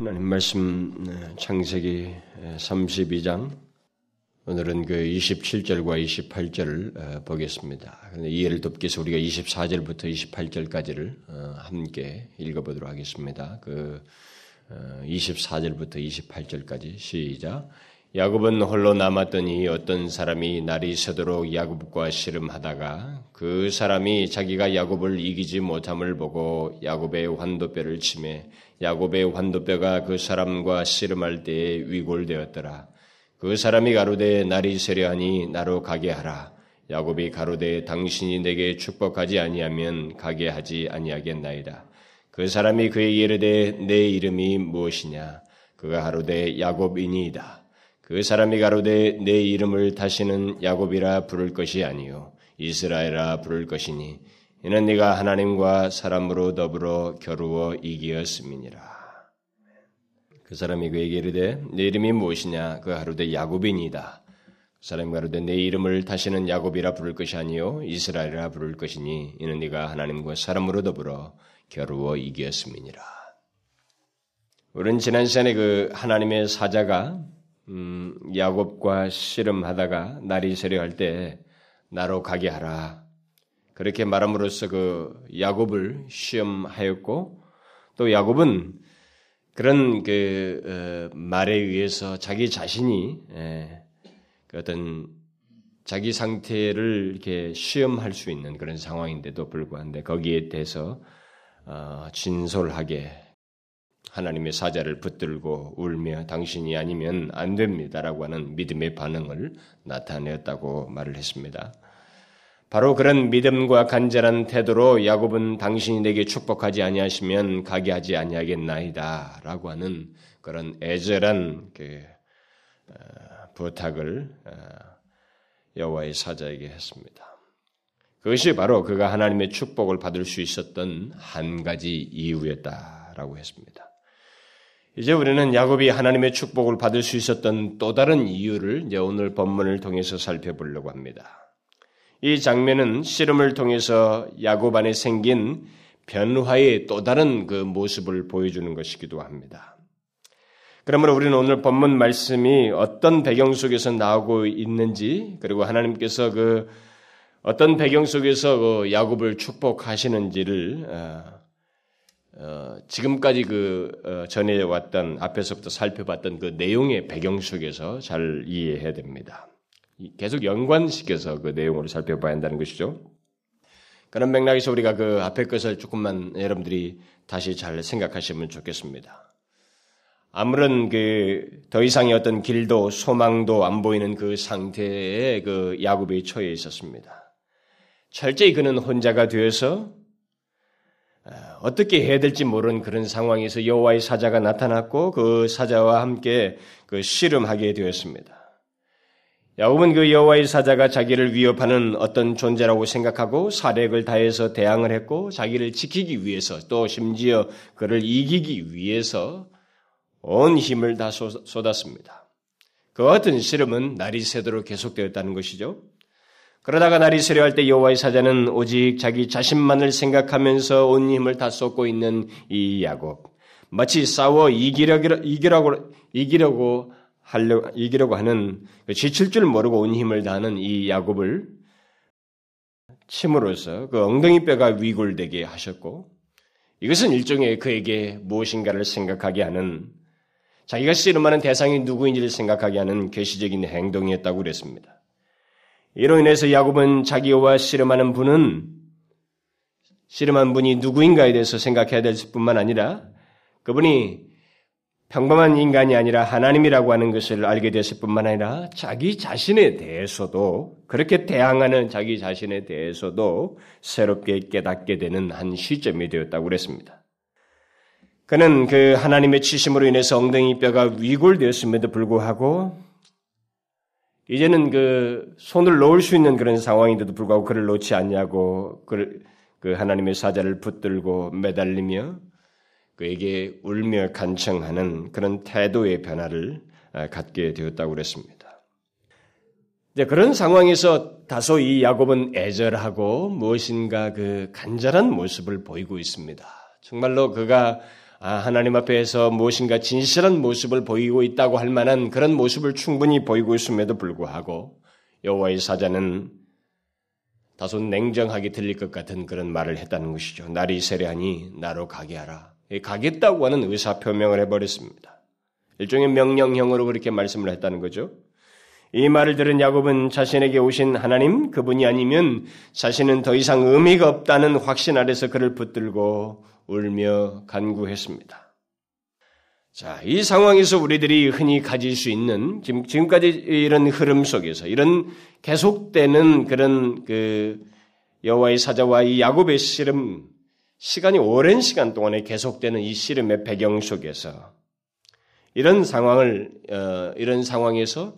하나님 말씀 네, 창세기 32장 오늘은 그 27절과 28절을 어, 보겠습니다. 이해를 돕기 위해서 우리가 24절부터 28절까지를 어, 함께 읽어보도록 하겠습니다. 그 24절부터 어, 28절까지 시작. 야곱은 홀로 남았더니 어떤 사람이 날이 새도록 야곱과 씨름하다가 그 사람이 자기가 야곱을 이기지 못함을 보고 야곱의 환도뼈를 치매 야곱의 환도뼈가 그 사람과 씨름할 때에 위골되었더라. 그 사람이 가로되 날이 세려하니 나로 가게 하라. 야곱이 가로되 당신이 내게 축복하지 아니하면 가게 하지 아니하겠나이다. 그 사람이 그에게 이르되 내 이름이 무엇이냐? 그가 하로되 야곱이니이다. 그 사람이 가로되 내 이름을 다시는 야곱이라 부를 것이 아니요 이스라엘아 부를 것이니 이는 네가 하나님과 사람으로 더불어 겨루어 이기었음이니라. 그 사람이 그에게 이르되 내 이름이 무엇이냐 그 하루되 야곱이니이다. 그 사람이 가로되 내 이름을 다시는 야곱이라 부를 것이 아니요 이스라엘이라 부를 것이니 이는 네가 하나님과 사람으로 더불어 겨루어 이기었음이니라. 우리는 지난 시간에 그 하나님의 사자가 음, 야곱과 씨름하다가 날이 세려할 때 나로 가게 하라. 그렇게 말함으로써 그 야곱을 시험하였고 또 야곱은 그런 그 어, 말에 의해서 자기 자신이 예, 그 어떤 자기 상태를 이렇게 시험할 수 있는 그런 상황인데도 불구한데 거기에 대해서 어, 진솔하게 하나님의 사자를 붙들고 울며 당신이 아니면 안 됩니다라고 하는 믿음의 반응을 나타내었다고 말을 했습니다. 바로 그런 믿음과 간절한 태도로 야곱은 당신이 내게 축복하지 아니하시면 가게 하지 아니하겠나이다라고 하는 그런 애절한 그 어, 부탁을 어, 여호와의 사자에게 했습니다. 그것이 바로 그가 하나님의 축복을 받을 수 있었던 한 가지 이유였다라고 했습니다. 이제 우리는 야곱이 하나님의 축복을 받을 수 있었던 또 다른 이유를 이제 오늘 본문을 통해서 살펴보려고 합니다. 이 장면은 씨름을 통해서 야곱 안에 생긴 변화의 또 다른 그 모습을 보여주는 것이기도 합니다. 그러므로 우리는 오늘 본문 말씀이 어떤 배경 속에서 나오고 있는지 그리고 하나님께서 그 어떤 배경 속에서 그 야곱을 축복하시는지를 어, 어, 지금까지 그 어, 전해왔던 앞에서부터 살펴봤던 그 내용의 배경 속에서 잘 이해해야 됩니다. 계속 연관시켜서 그 내용을 살펴봐야 한다는 것이죠. 그런 맥락에서 우리가 그 앞에 것을 조금만 여러분들이 다시 잘 생각하시면 좋겠습니다. 아무런 그 더 이상의 어떤 길도 소망도 안 보이는 그 상태에 그 야곱이 처해 있었습니다. 철저히 그는 혼자가 되어서 어떻게 해야 될지 모르는 그런 상황에서 여호와의 사자가 나타났고 그 사자와 함께 그 씨름하게 되었습니다. 야곱은 그 여호와의 사자가 자기를 위협하는 어떤 존재라고 생각하고 사력을 다해서 대항을 했고 자기를 지키기 위해서 또 심지어 그를 이기기 위해서 온 힘을 다 쏟았습니다. 그 같은 씨름은 날이 새도록 계속되었다는 것이죠. 그러다가 날이 세려할 때 여호와의 사자는 오직 자기 자신만을 생각하면서 온 힘을 다 쏟고 있는 이 야곱 마치 싸워 이기려고 이기려고 이기려고 하려 이기려고 하는 그 지칠 줄 모르고 온 힘을 다하는 이 야곱을 침으로써 그 엉덩이 뼈가 위골되게 하셨고 이것은 일종의 그에게 무엇인가를 생각하게 하는 자기가 씨름하는 대상이 누구인지를 생각하게 하는 계시적인 행동이었다고 그랬습니다. 이로 인해서 야곱은 자기와 씨름하는 분은 씨름한 분이 누구인가에 대해서 생각해야 될 뿐만 아니라 그분이 평범한 인간이 아니라 하나님이라고 하는 것을 알게 됐을 뿐만 아니라 자기 자신에 대해서도 그렇게 대항하는 자기 자신에 대해서도 새롭게 깨닫게 되는 한 시점이 되었다고 그랬습니다. 그는 그 하나님의 치심으로 인해서 엉덩이 뼈가 위골되었음에도 불구하고 이제는 그 손을 놓을 수 있는 그런 상황인데도 불구하고 그를 놓지 않냐고 그, 그 하나님의 사자를 붙들고 매달리며 그에게 울며 간청하는 그런 태도의 변화를 아, 갖게 되었다고 그랬습니다. 이제 그런 상황에서 다소 이 야곱은 애절하고 무엇인가 그 간절한 모습을 보이고 있습니다. 정말로 그가 아, 하나님 앞에서 무엇인가 진실한 모습을 보이고 있다고 할 만한 그런 모습을 충분히 보이고 있음에도 불구하고 여호와의 사자는 다소 냉정하게 들릴 것 같은 그런 말을 했다는 것이죠. 날이 세례하니 나로 가게 하라. 가겠다고 하는 의사 표명을 해버렸습니다. 일종의 명령형으로 그렇게 말씀을 했다는 거죠. 이 말을 들은 야곱은 자신에게 오신 하나님 그분이 아니면 자신은 더 이상 의미가 없다는 확신 아래서 그를 붙들고 울며 간구했습니다. 자, 이 상황에서 우리들이 흔히 가질 수 있는 지금 지금까지 이런 흐름 속에서 이런 계속되는 그런 그 여호와의 사자와 이 야곱의 씨름 시간이 오랜 시간 동안에 계속되는 이 씨름의 배경 속에서 이런 상황을 어, 이런 상황에서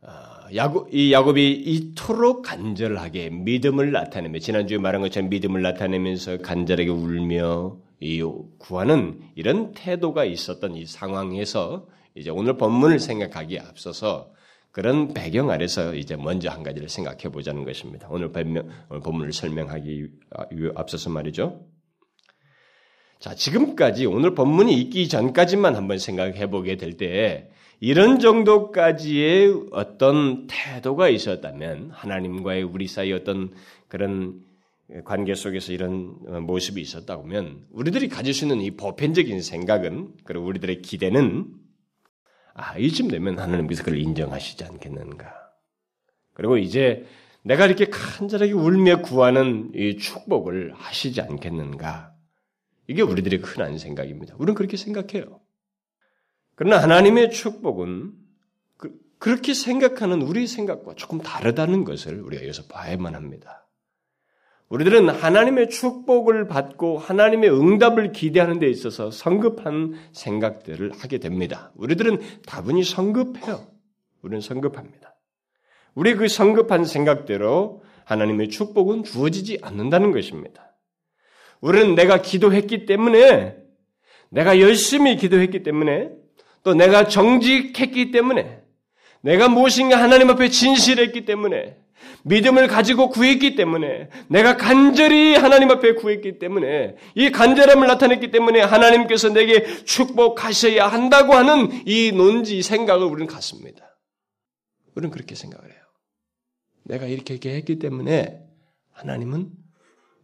어, 야곱, 이 야곱이 이토록 간절하게 믿음을 나타내며 지난주에 말한 것처럼 믿음을 나타내면서 간절하게 울며 이 구하는 이런 태도가 있었던 이 상황에서 이제 오늘 본문을 생각하기에 앞서서 그런 배경 아래서 이제 먼저 한 가지를 생각해 보자는 것입니다. 오늘 본문을 설명하기 앞서서 말이죠. 자, 지금까지 오늘 본문이 있기 전까지만 한번 생각해 보게 될때 이런 정도까지의 어떤 태도가 있었다면 하나님과의 우리 사이 어떤 그런 관계 속에서 이런 모습이 있었다고 하면 우리들이 가질 수 있는 이 보편적인 생각은 그리고 우리들의 기대는 아 이쯤 되면 하나님께서 그걸 인정하시지 않겠는가. 그리고 이제 내가 이렇게 간절하게 울며 구하는 이 축복을 하시지 않겠는가. 이게 우리들의 흔한 생각입니다. 우리는 그렇게 생각해요. 그러나 하나님의 축복은 그, 렇게 생각하는 우리 생각과 조금 다르다는 것을 우리가 여기서 봐야만 합니다. 우리들은 하나님의 축복을 받고 하나님의 응답을 기대하는 데 있어서 성급한 생각들을 하게 됩니다. 우리들은 다분히 성급해요. 우리는 성급합니다. 우리 그 성급한 생각대로 하나님의 축복은 주어지지 않는다는 것입니다. 우리는 내가 기도했기 때문에, 내가 열심히 기도했기 때문에, 또 내가 정직했기 때문에, 내가 무엇인가 하나님 앞에 진실했기 때문에, 믿음을 가지고 구했기 때문에 내가 간절히 하나님 앞에 구했기 때문에 이 간절함을 나타냈기 때문에 하나님께서 내게 축복하셔야 한다고 하는 이 논지 생각을 우리는 갖습니다. 우리는 그렇게 생각을 해요. 내가 이렇게 이렇게 했기 때문에 하나님은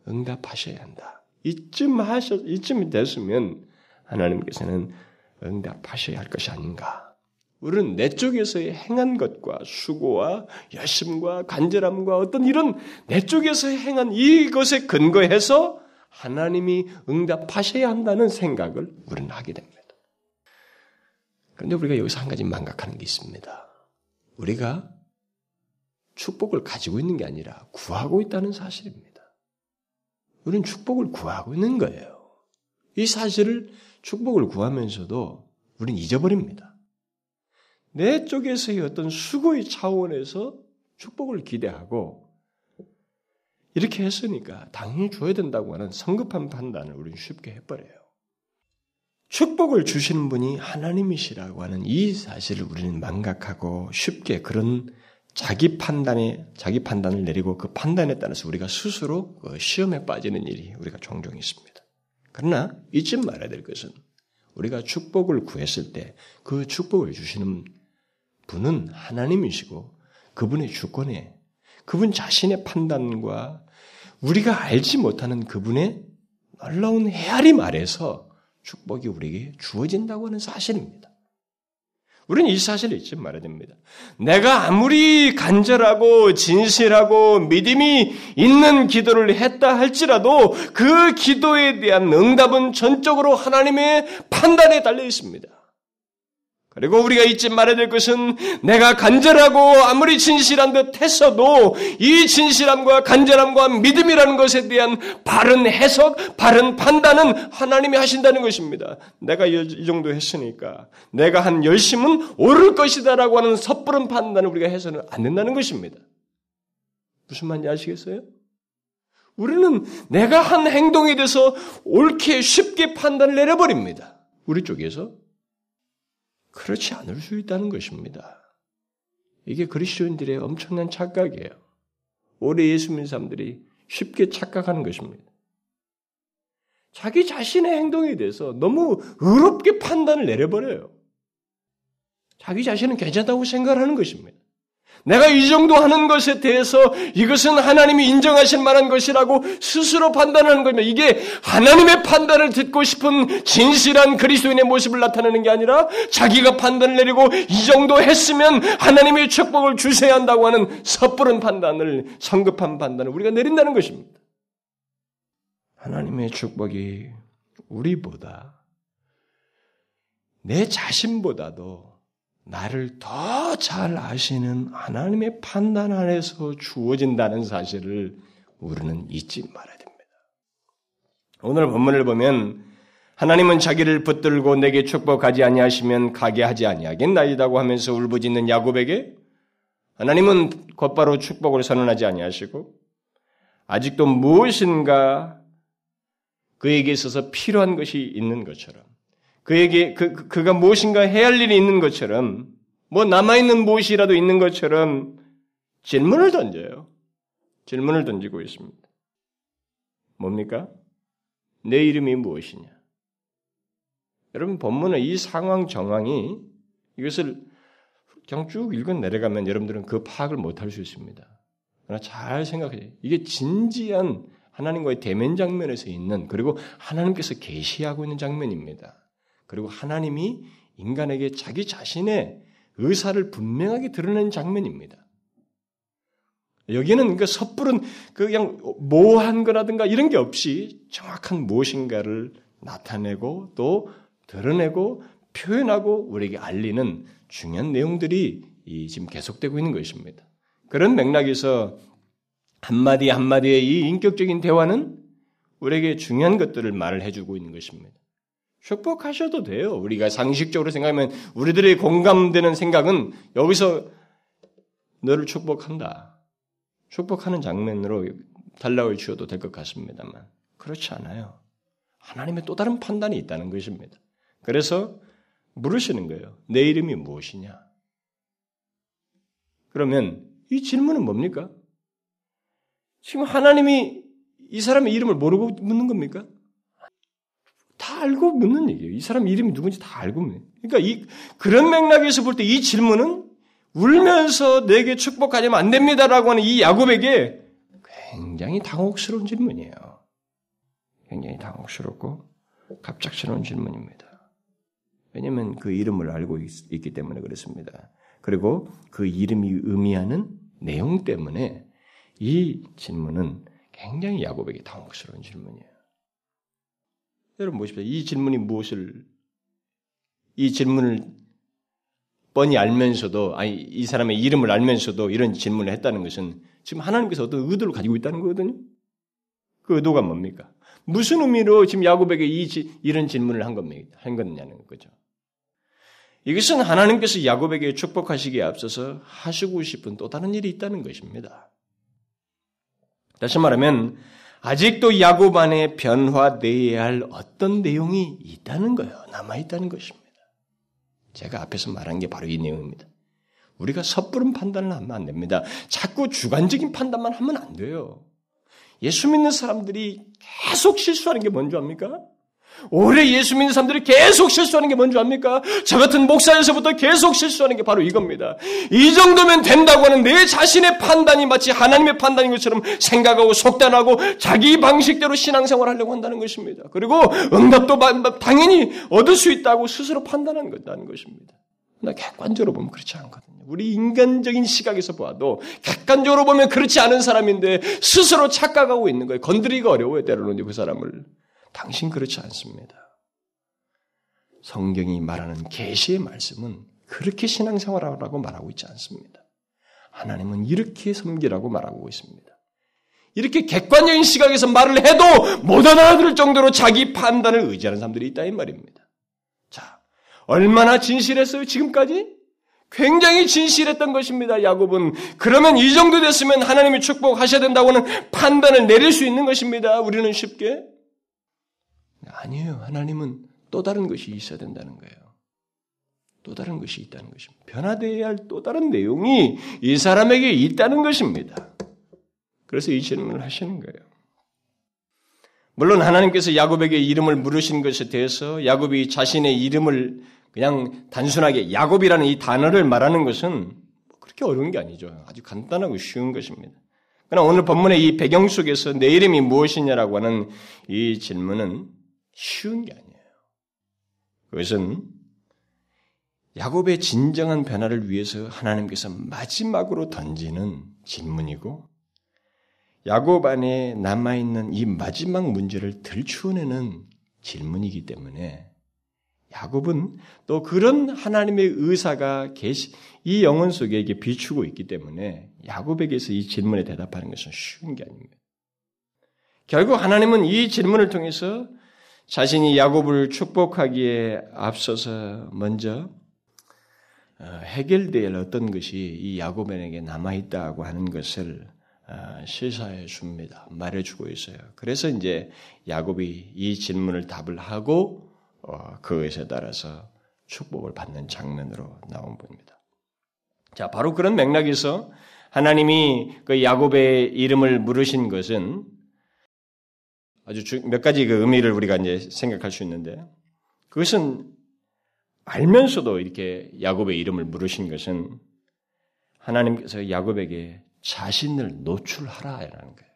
응답하셔야 한다. 이쯤 하셔 이쯤 됐으면 하나님께서는 응답하셔야 할 것이 아닌가. 우리는 내 쪽에서의 행한 것과 수고와 열심과 간절함과 어떤 이런 내 쪽에서 행한 이것에 근거해서 하나님이 응답하셔야 한다는 생각을 우리는 하게 됩니다. 그런데 우리가 여기서 한 가지 망각하는 게 있습니다. 우리가 축복을 가지고 있는 게 아니라 구하고 있다는 사실입니다. 우리는 축복을 구하고 있는 거예요. 이 사실을 축복을 구하면서도 우리는 잊어버립니다. 내 쪽에서의 어떤 수고의 차원에서 축복을 기대하고 이렇게 했으니까 당연히 줘야 된다고 하는 성급한 판단을 우리는 쉽게 해버려요. 축복을 주시는 분이 하나님이시라고 하는 이 사실을 우리는 망각하고 쉽게 그런 자기 판단에 자기 판단을 내리고 그 판단에 따라서 우리가 스스로 그 시험에 빠지는 일이 우리가 종종 있습니다. 그러나 잊지 말아야 될 것은 우리가 축복을 구했을 때 그 축복을 주시는 분은 하나님이시고 그분의 주권에 그분 자신의 판단과 우리가 알지 못하는 그분의 놀라운 헤아림 아래서 축복이 우리에게 주어진다고 하는 사실입니다. 우리는 이 사실을 잊지 말아야 됩니다. 내가 아무리 간절하고 진실하고 믿음이 있는 기도를 했다 할지라도 그 기도에 대한 응답은 전적으로 하나님의 판단에 달려 있습니다. 그리고 우리가 잊지 말아야 될 것은 내가 간절하고 아무리 진실한 듯 했어도 이 진실함과 간절함과 믿음이라는 것에 대한 바른 해석, 바른 판단은 하나님이 하신다는 것입니다. 내가 이 정도 했으니까 내가 한 열심은 옳을 것이다라고 하는 섣부른 판단을 우리가 해서는 안 된다는 것입니다. 무슨 말인지 아시겠어요? 우리는 내가 한 행동에 대해서 옳게 쉽게 판단을 내려버립니다. 우리 쪽에서. 그렇지 않을 수 있다는 것입니다. 이게 그리스도인들의 엄청난 착각이에요. 오래 예수 믿는 사람들이 쉽게 착각하는 것입니다. 자기 자신의 행동에 대해서 너무 의롭게 판단을 내려버려요. 자기 자신은 괜찮다고 생각하는 것입니다. 내가 이 정도 하는 것에 대해서 이것은 하나님이 인정하실 만한 것이라고 스스로 판단하는 겁니다. 이게 하나님의 판단을 듣고 싶은 진실한 그리스도인의 모습을 나타내는 게 아니라 자기가 판단을 내리고 이 정도 했으면 하나님의 축복을 주셔야 한다고 하는 섣부른 판단을 성급한 판단을 우리가 내린다는 것입니다. 하나님의 축복이 우리보다 내 자신보다도 나를 더 잘 아시는 하나님의 판단 안에서 주어진다는 사실을 우리는 잊지 말아야 됩니다. 오늘 본문을 보면 하나님은 자기를 붙들고 내게 축복하지 아니하시면 가게 하지 아니하겠나이다고 하면서 울부짖는 야곱에게 하나님은 곧바로 축복을 선언하지 아니하시고 아직도 무엇인가 그에게 있어서 필요한 것이 있는 것처럼 그에게 그, 그, 그가 무엇인가 해야 할 일이 있는 것처럼 뭐 남아있는 무엇이라도 있는 것처럼 질문을 던져요. 질문을 던지고 있습니다. 뭡니까? 내 이름이 무엇이냐? 여러분 본문의 이 상황 정황이 이것을 그냥 쭉 읽어 내려가면 여러분들은 그 파악을 못할 수 있습니다. 그러나 잘 생각해요. 이게 진지한 하나님과의 대면 장면에서 있는 그리고 하나님께서 계시하고 있는 장면입니다. 그리고 하나님이 인간에게 자기 자신의 의사를 분명하게 드러낸 장면입니다. 여기는 그 섣부른 그 그냥 모호한 거라든가 이런 게 없이 정확한 무엇인가를 나타내고 또 드러내고 표현하고 우리에게 알리는 중요한 내용들이 지금 계속되고 있는 것입니다. 그런 맥락에서 한마디 한마디의 이 인격적인 대화는 우리에게 중요한 것들을 말을 해주고 있는 것입니다. 축복하셔도 돼요. 우리가 상식적으로 생각하면 우리들의 공감되는 생각은 여기서 너를 축복한다. 축복하는 장면으로 달라올 주어도 될 것 같습니다만 그렇지 않아요. 하나님의 또 다른 판단이 있다는 것입니다. 그래서 물으시는 거예요. 내 이름이 무엇이냐? 그러면 이 질문은 뭡니까? 지금 하나님이 이 사람의 이름을 모르고 묻는 겁니까? 다 알고 묻는 얘기예요. 이 사람 이름이 누군지 다 알고 묻는. 그러니까 이 그런 맥락에서 볼 때 이 질문은 울면서 내게 축복하려면 안 됩니다라고 하는 이 야곱에게 굉장히 당혹스러운 질문이에요. 굉장히 당혹스럽고 갑작스러운 질문입니다. 왜냐하면 그 이름을 알고 있, 기 때문에 그렇습니다. 그리고 그 이름이 의미하는 내용 때문에 이 질문은 굉장히 야곱에게 당혹스러운 질문이에요. 여러분 보십시오. 이 질문이 무엇을 이 질문을 뻔히 알면서도 아니 이 사람의 이름을 알면서도 이런 질문을 했다는 것은 지금 하나님께서 어떤 의도를 가지고 있다는 거거든요. 그 의도가 뭡니까? 무슨 의미로 지금 야곱에게 이, 이런 질문을 한 겁니까? 한 거냐는 거죠. 이것은 하나님께서 야곱에게 축복하시기에 앞서서 하시고 싶은 또 다른 일이 있다는 것입니다. 다시 말하면 아직도 야곱 안에 변화되어야 할 어떤 내용이 있다는 거예요. 남아 있다는 것입니다. 제가 앞에서 말한 게 바로 이 내용입니다. 우리가 섣부른 판단을 하면 안 됩니다. 자꾸 주관적인 판단만 하면 안 돼요. 예수 믿는 사람들이 계속 실수하는 게 뭔지 압니까? 오래 예수 믿는 사람들이 계속 실수하는 게 뭔지 압니까? 저 같은 목사에서부터 계속 실수하는 게 바로 이겁니다. 이 정도면 된다고 하는 내 자신의 판단이 마치 하나님의 판단인 것처럼 생각하고 속단하고 자기 방식대로 신앙생활 하려고 한다는 것입니다. 그리고 응답도 당연히 얻을 수 있다고 스스로 판단하는 것다는 것입니다. 나 객관적으로 보면 그렇지 않거든요. 우리 인간적인 시각에서 봐도 객관적으로 보면 그렇지 않은 사람인데 스스로 착각하고 있는 거예요. 건드리기가 어려워요. 때로는 그 사람을. 당신 그렇지 않습니다. 성경이 말하는 계시의 말씀은 그렇게 신앙생활하라고 말하고 있지 않습니다. 하나님은 이렇게 섬기라고 말하고 있습니다. 이렇게 객관적인 시각에서 말을 해도 못 알아들을 정도로 자기 판단을 의지하는 사람들이 있다 이 말입니다. 자, 얼마나 진실했어요 지금까지? 굉장히 진실했던 것입니다. 야곱은 그러면 이 정도 됐으면 하나님이 축복하셔야 된다고는 판단을 내릴 수 있는 것입니다. 우리는 쉽게 아니에요. 하나님은 또 다른 것이 있어야 된다는 거예요. 또 다른 것이 있다는 것입니다. 변화되어야 할 또 다른 내용이 이 사람에게 있다는 것입니다. 그래서 이 질문을 하시는 거예요. 물론 하나님께서 야곱에게 이름을 물으신 것에 대해서 야곱이 자신의 이름을 그냥 단순하게 야곱이라는 이 단어를 말하는 것은 그렇게 어려운 게 아니죠. 아주 간단하고 쉬운 것입니다. 그러나 오늘 본문의 이 배경 속에서 내 이름이 무엇이냐라고 하는 이 질문은 쉬운 게 아니에요. 그것은 야곱의 진정한 변화를 위해서 하나님께서 마지막으로 던지는 질문이고 야곱 안에 남아있는 이 마지막 문제를 들추어내는 질문이기 때문에 야곱은 또 그런 하나님의 의사가 계시, 이 영혼 속에 비추고 있기 때문에 야곱에게서 이 질문에 대답하는 것은 쉬운 게 아닙니다. 결국 하나님은 이 질문을 통해서 자신이 야곱을 축복하기에 앞서서 먼저 어, 해결될 어떤 것이 이 야곱에게 남아있다고 하는 것을 어, 시사해 줍니다. 말해주고 있어요. 그래서 이제 야곱이 이 질문을 답을 하고 어, 그것에 따라서 축복을 받는 장면으로 나온 겁니다. 자, 바로 그런 맥락에서 하나님이 그 야곱의 이름을 물으신 것은 아주 몇 가지 그 의미를 우리가 이제 생각할 수 있는데 그것은 알면서도 이렇게 야곱의 이름을 물으신 것은 하나님께서 야곱에게 자신을 노출하라라는 거예요.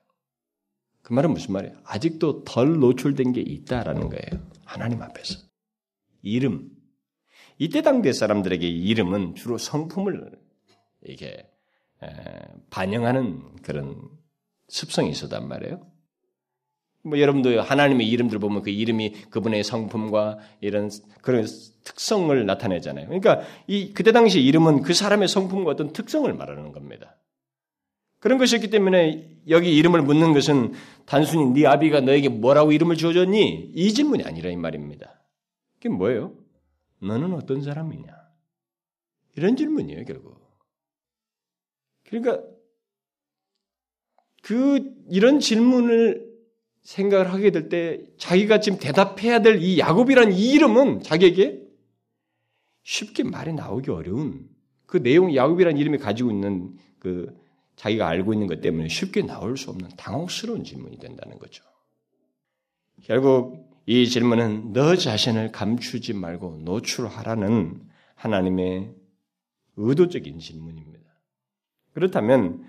그 말은 무슨 말이에요? 아직도 덜 노출된 게 있다라는 거예요. 하나님 앞에서. 이름. 이때 당대 사람들에게 이름은 주로 성품을 이게 반영하는 그런 습성이 있었단 말이에요. 뭐 여러분도 하나님의 이름들 보면 그 이름이 그분의 성품과 이런 그런 특성을 나타내잖아요. 그러니까 이 그때 당시 이름은 그 사람의 성품과 어떤 특성을 말하는 겁니다. 그런 것이었기 때문에 여기 이름을 묻는 것은 단순히 네 아비가 너에게 뭐라고 이름을 지어줬니? 이 질문이 아니라 이 말입니다. 그게 뭐예요? 너는 어떤 사람이냐? 이런 질문이에요, 결국. 그러니까 그 이런 질문을 생각을 하게 될 때 자기가 지금 대답해야 될 이 야곱이라는 이 이름은 자기에게 쉽게 말이 나오기 어려운 그 내용 야곱이라는 이름이 가지고 있는 그 자기가 알고 있는 것 때문에 쉽게 나올 수 없는 당혹스러운 질문이 된다는 거죠. 결국 이 질문은 너 자신을 감추지 말고 노출하라는 하나님의 의도적인 질문입니다. 그렇다면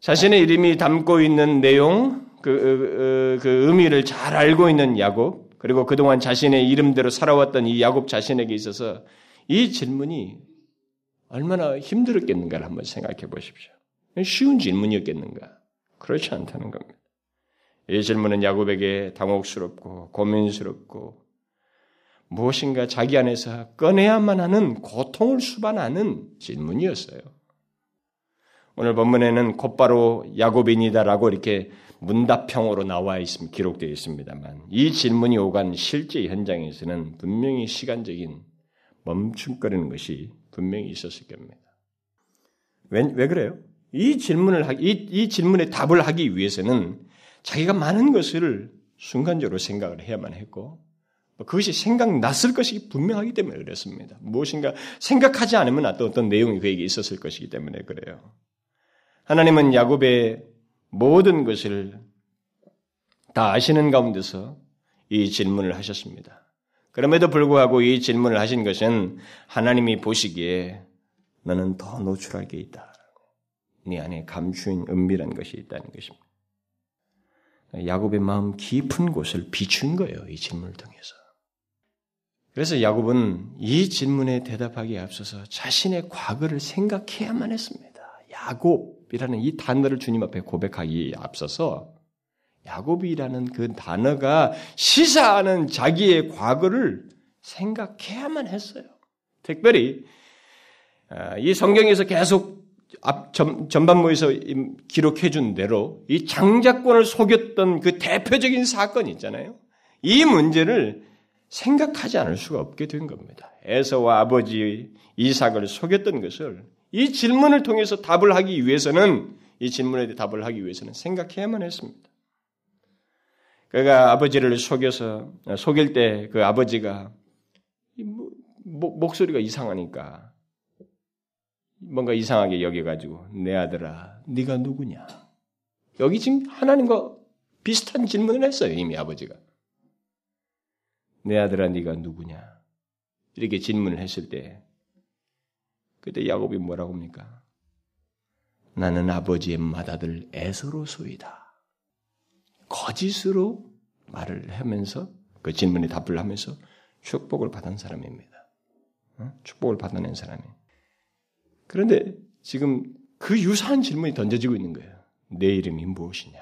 자신의 이름이 담고 있는 내용, 그, 그, 그 의미를 잘 알고 있는 야곱, 그리고 그동안 자신의 이름대로 살아왔던 이 야곱 자신에게 있어서 이 질문이 얼마나 힘들었겠는가를 한번 생각해 보십시오. 쉬운 질문이었겠는가? 그렇지 않다는 겁니다. 이 질문은 야곱에게 당혹스럽고 고민스럽고 무엇인가 자기 안에서 꺼내야만 하는 고통을 수반하는 질문이었어요. 오늘 본문에는 곧바로 야곱인이다라고 이렇게 문답형으로 나와 있습니다. 기록되어 있습니다만 이 질문이 오간 실제 현장에서는 분명히 시간적인 멈춤거리는 것이 분명히 있었을 겁니다. 왜, 왜 그래요? 이 질문을 하기, 이, 이 질문에 답을 하기 위해서는 자기가 많은 것을 순간적으로 생각을 해야만 했고 뭐 그것이 생각났을 것이 분명하기 때문에 그렇습니다. 무엇인가 생각하지 않으면 어떤 내용이 그에게 있었을 것이기 때문에 그래요. 하나님은 야곱의 모든 것을 다 아시는 가운데서 이 질문을 하셨습니다. 그럼에도 불구하고 이 질문을 하신 것은 하나님이 보시기에 너는 더 노출할 게 있다. 네 안에 감추인 은밀한 것이 있다는 것입니다. 야곱의 마음 깊은 곳을 비춘 거예요. 이 질문을 통해서. 그래서 야곱은 이 질문에 대답하기에 앞서서 자신의 과거를 생각해야만 했습니다. 야곱 이라는 이 단어를 주님 앞에 고백하기에 앞서서 야곱이라는 그 단어가 시사하는 자기의 과거를 생각해야만 했어요. 특별히 아, 이 성경에서 계속 앞 전, 전반부에서 기록해 준 대로 이 장자권을 속였던 그 대표적인 사건이 있잖아요. 이 문제를 생각하지 않을 수가 없게 된 겁니다. 에서와 아버지 이삭을 속였던 것을 이 질문을 통해서 답을 하기 위해서는 이 질문에 답을 하기 위해서는 생각해야만 했습니다. 그가 아버지를 속여서 속일 때 그 아버지가 목소리가 이상하니까 뭔가 이상하게 여겨가지고 내 아들아, 네가 누구냐? 여기 지금 하나님과 비슷한 질문을 했어요. 이미 아버지가. 내 아들아 네가 누구냐? 이렇게 질문을 했을 때 그때 야곱이 뭐라고 합니까? 나는 아버지의 맏아들 에서로소이다. 거짓으로 말을 하면서 그 질문에 답을 하면서 축복을 받은 사람입니다. 어? 축복을 받아낸 사람이. 그런데 지금 그 유사한 질문이 던져지고 있는 거예요. 내 이름이 무엇이냐?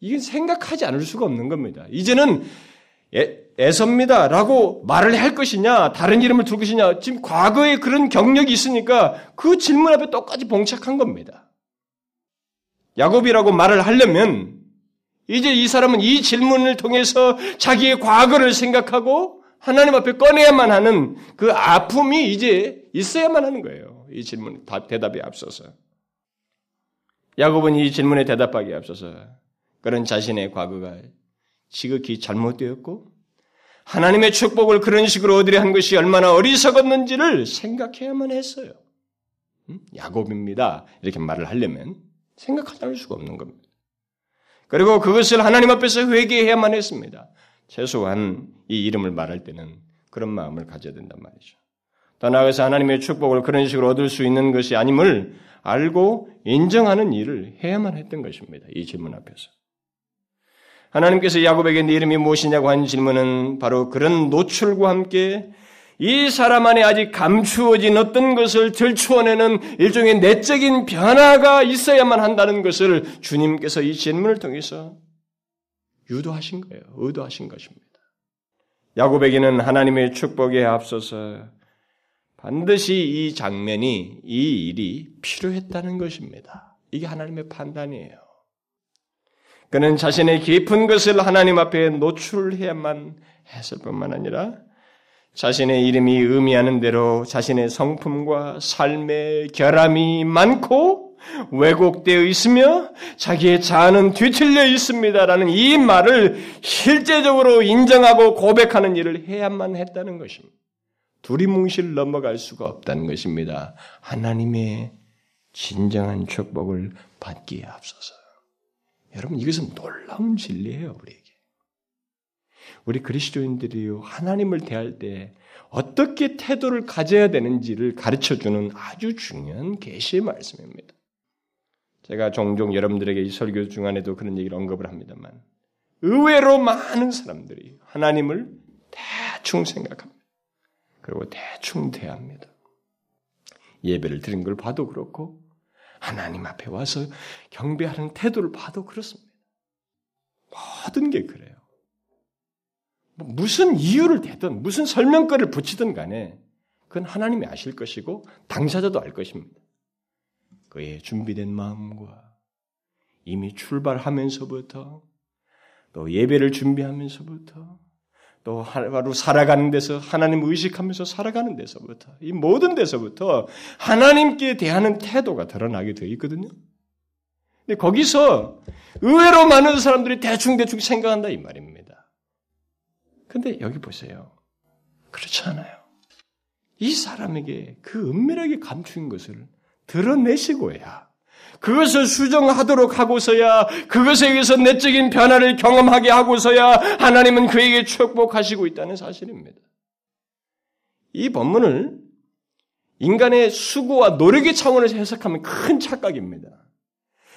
이게 생각하지 않을 수가 없는 겁니다. 이제는 애, 섭니다 라고 말을 할 것이냐, 다른 이름을 둘 것이냐, 지금 과거에 그런 경력이 있으니까 그 질문 앞에 똑같이 봉착한 겁니다. 야곱이라고 말을 하려면 이제 이 사람은 이 질문을 통해서 자기의 과거를 생각하고 하나님 앞에 꺼내야만 하는 그 아픔이 이제 있어야만 하는 거예요. 이 질문, 대답에 앞서서. 야곱은 이 질문에 대답하기에 앞서서 그런 자신의 과거가 지극히 잘못되었고 하나님의 축복을 그런 식으로 얻으려 한 것이 얼마나 어리석었는지를 생각해야만 했어요. 야곱입니다. 이렇게 말을 하려면 생각하지 않을 수가 없는 겁니다. 그리고 그것을 하나님 앞에서 회개해야만 했습니다. 최소한 이 이름을 말할 때는 그런 마음을 가져야 된단 말이죠. 더 나아가서 하나님의 축복을 그런 식으로 얻을 수 있는 것이 아님을 알고 인정하는 일을 해야만 했던 것입니다. 이 질문 앞에서. 하나님께서 야곱에게 네 이름이 무엇이냐고 한 질문은 바로 그런 노출과 함께 이 사람 안에 아직 감추어진 어떤 것을 들추어내는 일종의 내적인 변화가 있어야만 한다는 것을 주님께서 이 질문을 통해서 유도하신 거예요. 의도하신 것입니다. 야곱에게는 하나님의 축복에 앞서서 반드시 이 장면이, 이 일이 필요했다는 것입니다. 이게 하나님의 판단이에요. 그는 자신의 깊은 것을 하나님 앞에 노출해야만 했을 뿐만 아니라 자신의 이름이 의미하는 대로 자신의 성품과 삶의 결함이 많고 왜곡되어 있으며 자기의 자아는 뒤틀려 있습니다라는 이 말을 실제적으로 인정하고 고백하는 일을 해야만 했다는 것입니다. 두리뭉실 넘어갈 수가 없다는 것입니다. 하나님의 진정한 축복을 받기에 앞서서. 여러분 이것은 놀라운 진리예요, 우리에게. 우리 그리스도인들이 하나님을 대할 때 어떻게 태도를 가져야 되는지를 가르쳐 주는 아주 중요한 계시의 말씀입니다. 제가 종종 여러분들에게 이 설교 중간에도 그런 얘기를 언급을 합니다만 의외로 많은 사람들이 하나님을 대충 생각합니다. 그리고 대충 대합니다. 예배를 드린 걸 봐도 그렇고 하나님 앞에 와서 경배하는 태도를 봐도 그렇습니다. 모든 게 그래요. 뭐 무슨 이유를 대든 무슨 설명거리를 붙이든 간에 그건 하나님이 아실 것이고 당사자도 알 것입니다. 그의 준비된 마음과 이미 출발하면서부터 또 예배를 준비하면서부터 또 하루 살아가는 데서 하나님 의식하면서 살아가는 데서부터 이 모든 데서부터 하나님께 대하는 태도가 드러나게 되어 있거든요. 근데 거기서 의외로 많은 사람들이 대충대충 생각한다 이 말입니다. 근데 여기 보세요. 그렇지 않아요. 이 사람에게 그 은밀하게 감추인 것을 드러내시고야 그것을 수정하도록 하고서야 그것에 의해서 내적인 변화를 경험하게 하고서야 하나님은 그에게 축복하시고 있다는 사실입니다. 이 본문을 인간의 수고와 노력의 차원에서 해석하면 큰 착각입니다.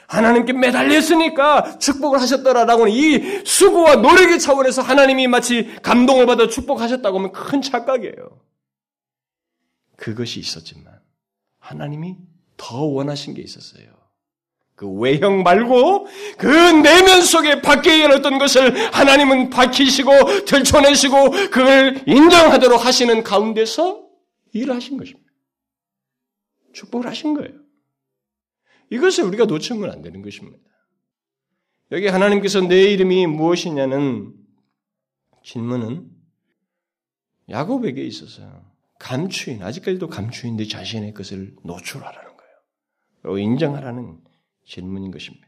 하나님께 매달렸으니까 축복을 하셨더라라고는 이 수고와 노력의 차원에서 하나님이 마치 감동을 받아 축복하셨다고 하면 큰 착각이에요. 그것이 있었지만 하나님이 더 원하신 게 있었어요. 그 외형 말고 그 내면 속에 밖에 일어났던 것을 하나님은 밝히시고 들춰내시고 그걸 인정하도록 하시는 가운데서 일하신 것입니다. 축복을 하신 거예요. 이것을 우리가 놓치면 안 되는 것입니다. 여기 하나님께서 내 이름이 무엇이냐는 질문은 야곱에게 있어서 감추인, 아직까지도 감추인 내 자신의 것을 노출하라는 거예요. 인정하라는 질문인 것입니다.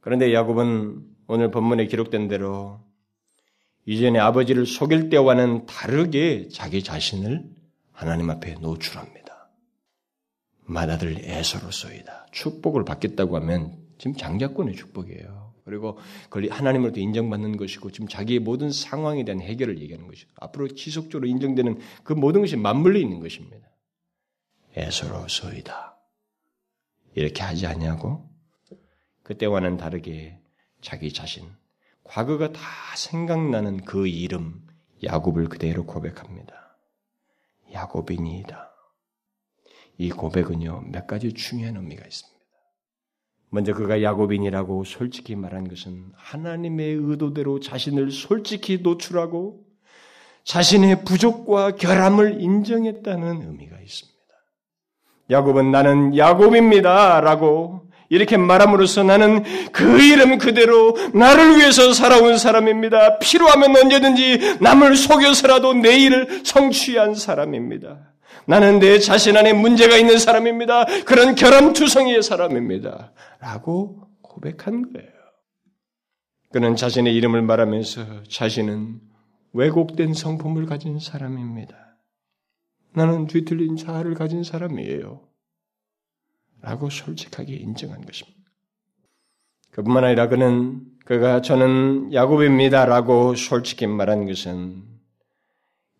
그런데 야곱은 오늘 본문에 기록된 대로 이전에 아버지를 속일 때와는 다르게 자기 자신을 하나님 앞에 노출합니다. 맏아들 에서로서이다. 축복을 받겠다고 하면 지금 장자권의 축복이에요. 그리고 하나님으로부터 인정받는 것이고 지금 자기의 모든 상황에 대한 해결을 얘기하는 것이고 앞으로 지속적으로 인정되는 그 모든 것이 맞물려 있는 것입니다. 에서로소이다. 이렇게 하지 않냐고? 그때와는 다르게 자기 자신, 과거가 다 생각나는 그 이름 야곱을 그대로 고백합니다. 야곱이니이다. 이 고백은요 몇 가지 중요한 의미가 있습니다. 먼저 그가 야곱인이라고 솔직히 말한 것은 하나님의 의도대로 자신을 솔직히 노출하고 자신의 부족과 결함을 인정했다는 의미가 있습니다. 야곱은 나는 야곱입니다. 라고 이렇게 말함으로써 나는 그 이름 그대로 나를 위해서 살아온 사람입니다. 필요하면 언제든지 남을 속여서라도 내 일을 성취한 사람입니다. 나는 내 자신 안에 문제가 있는 사람입니다. 그런 결함투성이의 사람입니다. 라고 고백한 거예요. 그는 자신의 이름을 말하면서 자신은 왜곡된 성품을 가진 사람입니다. 나는 뒤 틀린 자아를 가진 사람이에요. 라고 솔직하게 인정한 것입니다. 그뿐만 아니라 그는 그가 저는 야곱입니다. 라고 솔직히 말한 것은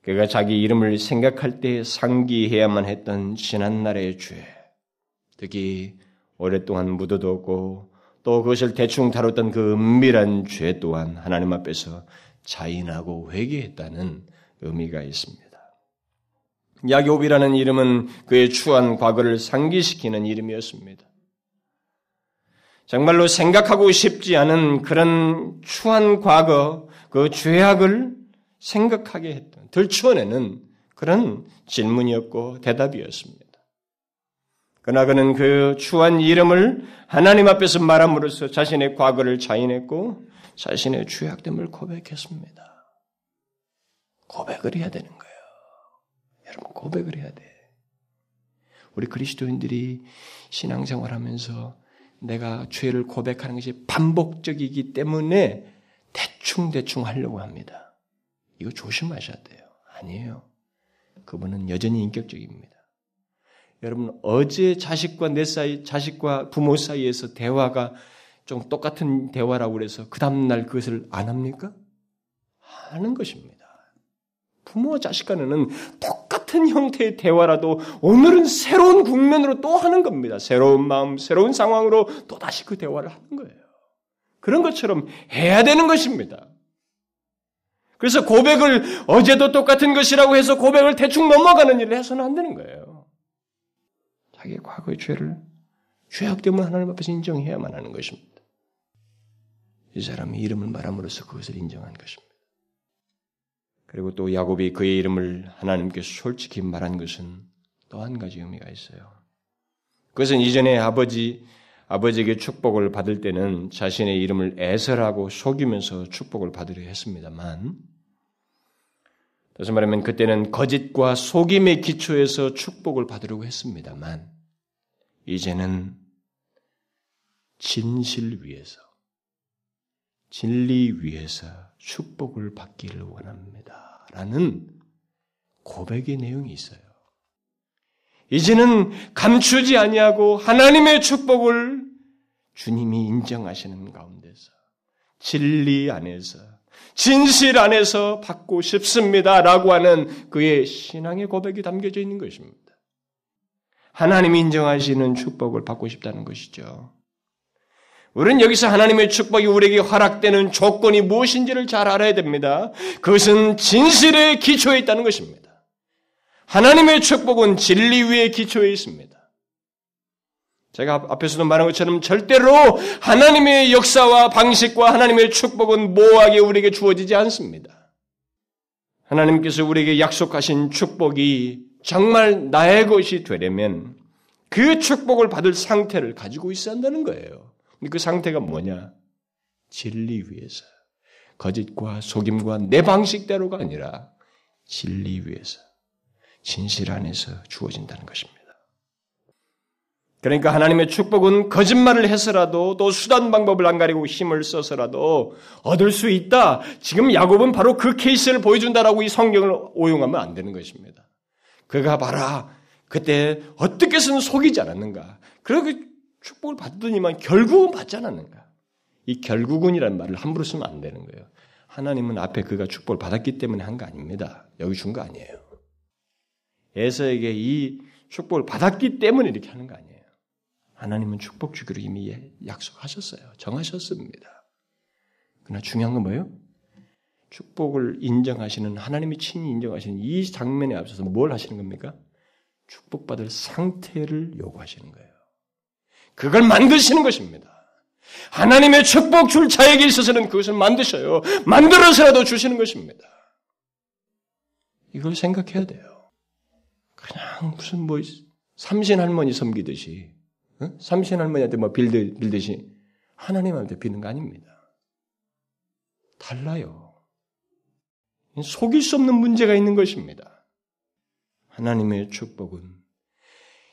그가 자기 이름을 생각할 때 상기해야만 했던 지난날의 죄, 특히 오랫동안 묻어뒀고 또 그것을 대충 다뤘던 그 은밀한 죄 또한 하나님 앞에서 자인하고 회개했다는 의미가 있습니다. 야곱이라는 이름은 그의 추한 과거를 상기시키는 이름이었습니다. 정말로 생각하고 싶지 않은 그런 추한 과거, 그 죄악을 생각하게 했던, 들추어내는 그런 질문이었고 대답이었습니다. 그러나 그는 그 추한 이름을 하나님 앞에서 말함으로써 자신의 과거를 자인했고 자신의 죄악됨을 고백했습니다. 고백을 해야 되는 거예요. 여러분 고백을 해야 돼. 우리 그리스도인들이 신앙생활하면서 내가 죄를 고백하는 것이 반복적이기 때문에 대충 대충 하려고 합니다. 이거 조심하셔야 돼요. 아니에요. 그분은 여전히 인격적입니다. 여러분 어제 자식과 내 사이, 자식과 부모 사이에서 대화가 좀 똑같은 대화라고 그래서 그 다음 날 그것을 안 합니까? 하는 것입니다. 부모와 자식 간에는 똑같은 형태의 대화라도 오늘은 새로운 국면으로 또 하는 겁니다. 새로운 마음, 새로운 상황으로 또 다시 그 대화를 하는 거예요. 그런 것처럼 해야 되는 것입니다. 그래서 고백을 어제도 똑같은 것이라고 해서 고백을 대충 넘어가는 일을 해서는 안 되는 거예요. 자기의 과거의 죄를 죄악 때문에 하나님 앞에서 인정해야만 하는 것입니다. 이 사람이 이름을 말함으로써 그것을 인정한 것입니다. 그리고 또 야곱이 그의 이름을 하나님께 솔직히 말한 것은 또 한 가지 의미가 있어요. 그것은 이전에 아버지, 아버지에게 축복을 받을 때는 자신의 이름을 애설하고 속이면서 축복을 받으려 했습니다만, 다시 말하면 그때는 거짓과 속임의 기초에서 축복을 받으려고 했습니다만, 이제는 진실 위에서, 진리 위에서 축복을 받기를 원합니다. 라는 고백의 내용이 있어요. 이제는 감추지 아니하고 하나님의 축복을 주님이 인정하시는 가운데서 진리 안에서 진실 안에서 받고 싶습니다라고 하는 그의 신앙의 고백이 담겨져 있는 것입니다. 하나님이 인정하시는 축복을 받고 싶다는 것이죠. 우리는 여기서 하나님의 축복이 우리에게 허락되는 조건이 무엇인지를 잘 알아야 됩니다. 그것은 진실의 기초에 있다는 것입니다. 하나님의 축복은 진리 위에 기초에 있습니다. 제가 앞에서도 말한 것처럼 절대로 하나님의 역사와 방식과 하나님의 축복은 모호하게 우리에게 주어지지 않습니다. 하나님께서 우리에게 약속하신 축복이 정말 나의 것이 되려면 그 축복을 받을 상태를 가지고 있어야 한다는 거예요. 그 상태가 뭐냐? 진리 위에서. 거짓과 속임과 내 방식대로가 아니라 진리 위에서. 진실 안에서 주어진다는 것입니다. 그러니까 하나님의 축복은 거짓말을 해서라도 또 수단 방법을 안 가리고 힘을 써서라도 얻을 수 있다. 지금 야곱은 바로 그 케이스를 보여준다라고 이 성경을 오용하면 안 되는 것입니다. 그가 봐라. 그때 어떻게든 속이지 않았는가. 그리고 축복을 받더니만 결국은 받지 않았는가? 이 결국은이라는 말을 함부로 쓰면 안 되는 거예요. 하나님은 앞에 그가 축복을 받았기 때문에 한 거 아닙니다. 여기 준 거 아니에요. 에서에게 이 축복을 받았기 때문에 이렇게 하는 거 아니에요. 하나님은 축복 주기로 이미 약속하셨어요. 정하셨습니다. 그러나 중요한 건 뭐예요? 축복을 인정하시는 하나님이 친히 인정하시는 이 장면에 앞서서 뭘 하시는 겁니까? 축복받을 상태를 요구하시는 거예요. 그걸 만드시는 것입니다. 하나님의 축복 줄 자에게 있어서는 그것을 만드셔요. 만들어서라도 주시는 것입니다. 이걸 생각해야 돼요. 그냥 무슨 뭐 삼신 할머니 섬기듯이 어? 삼신 할머니한테 뭐 빌드, 빌듯이 하나님한테 비는 거 아닙니다. 달라요. 속일 수 없는 문제가 있는 것입니다. 하나님의 축복은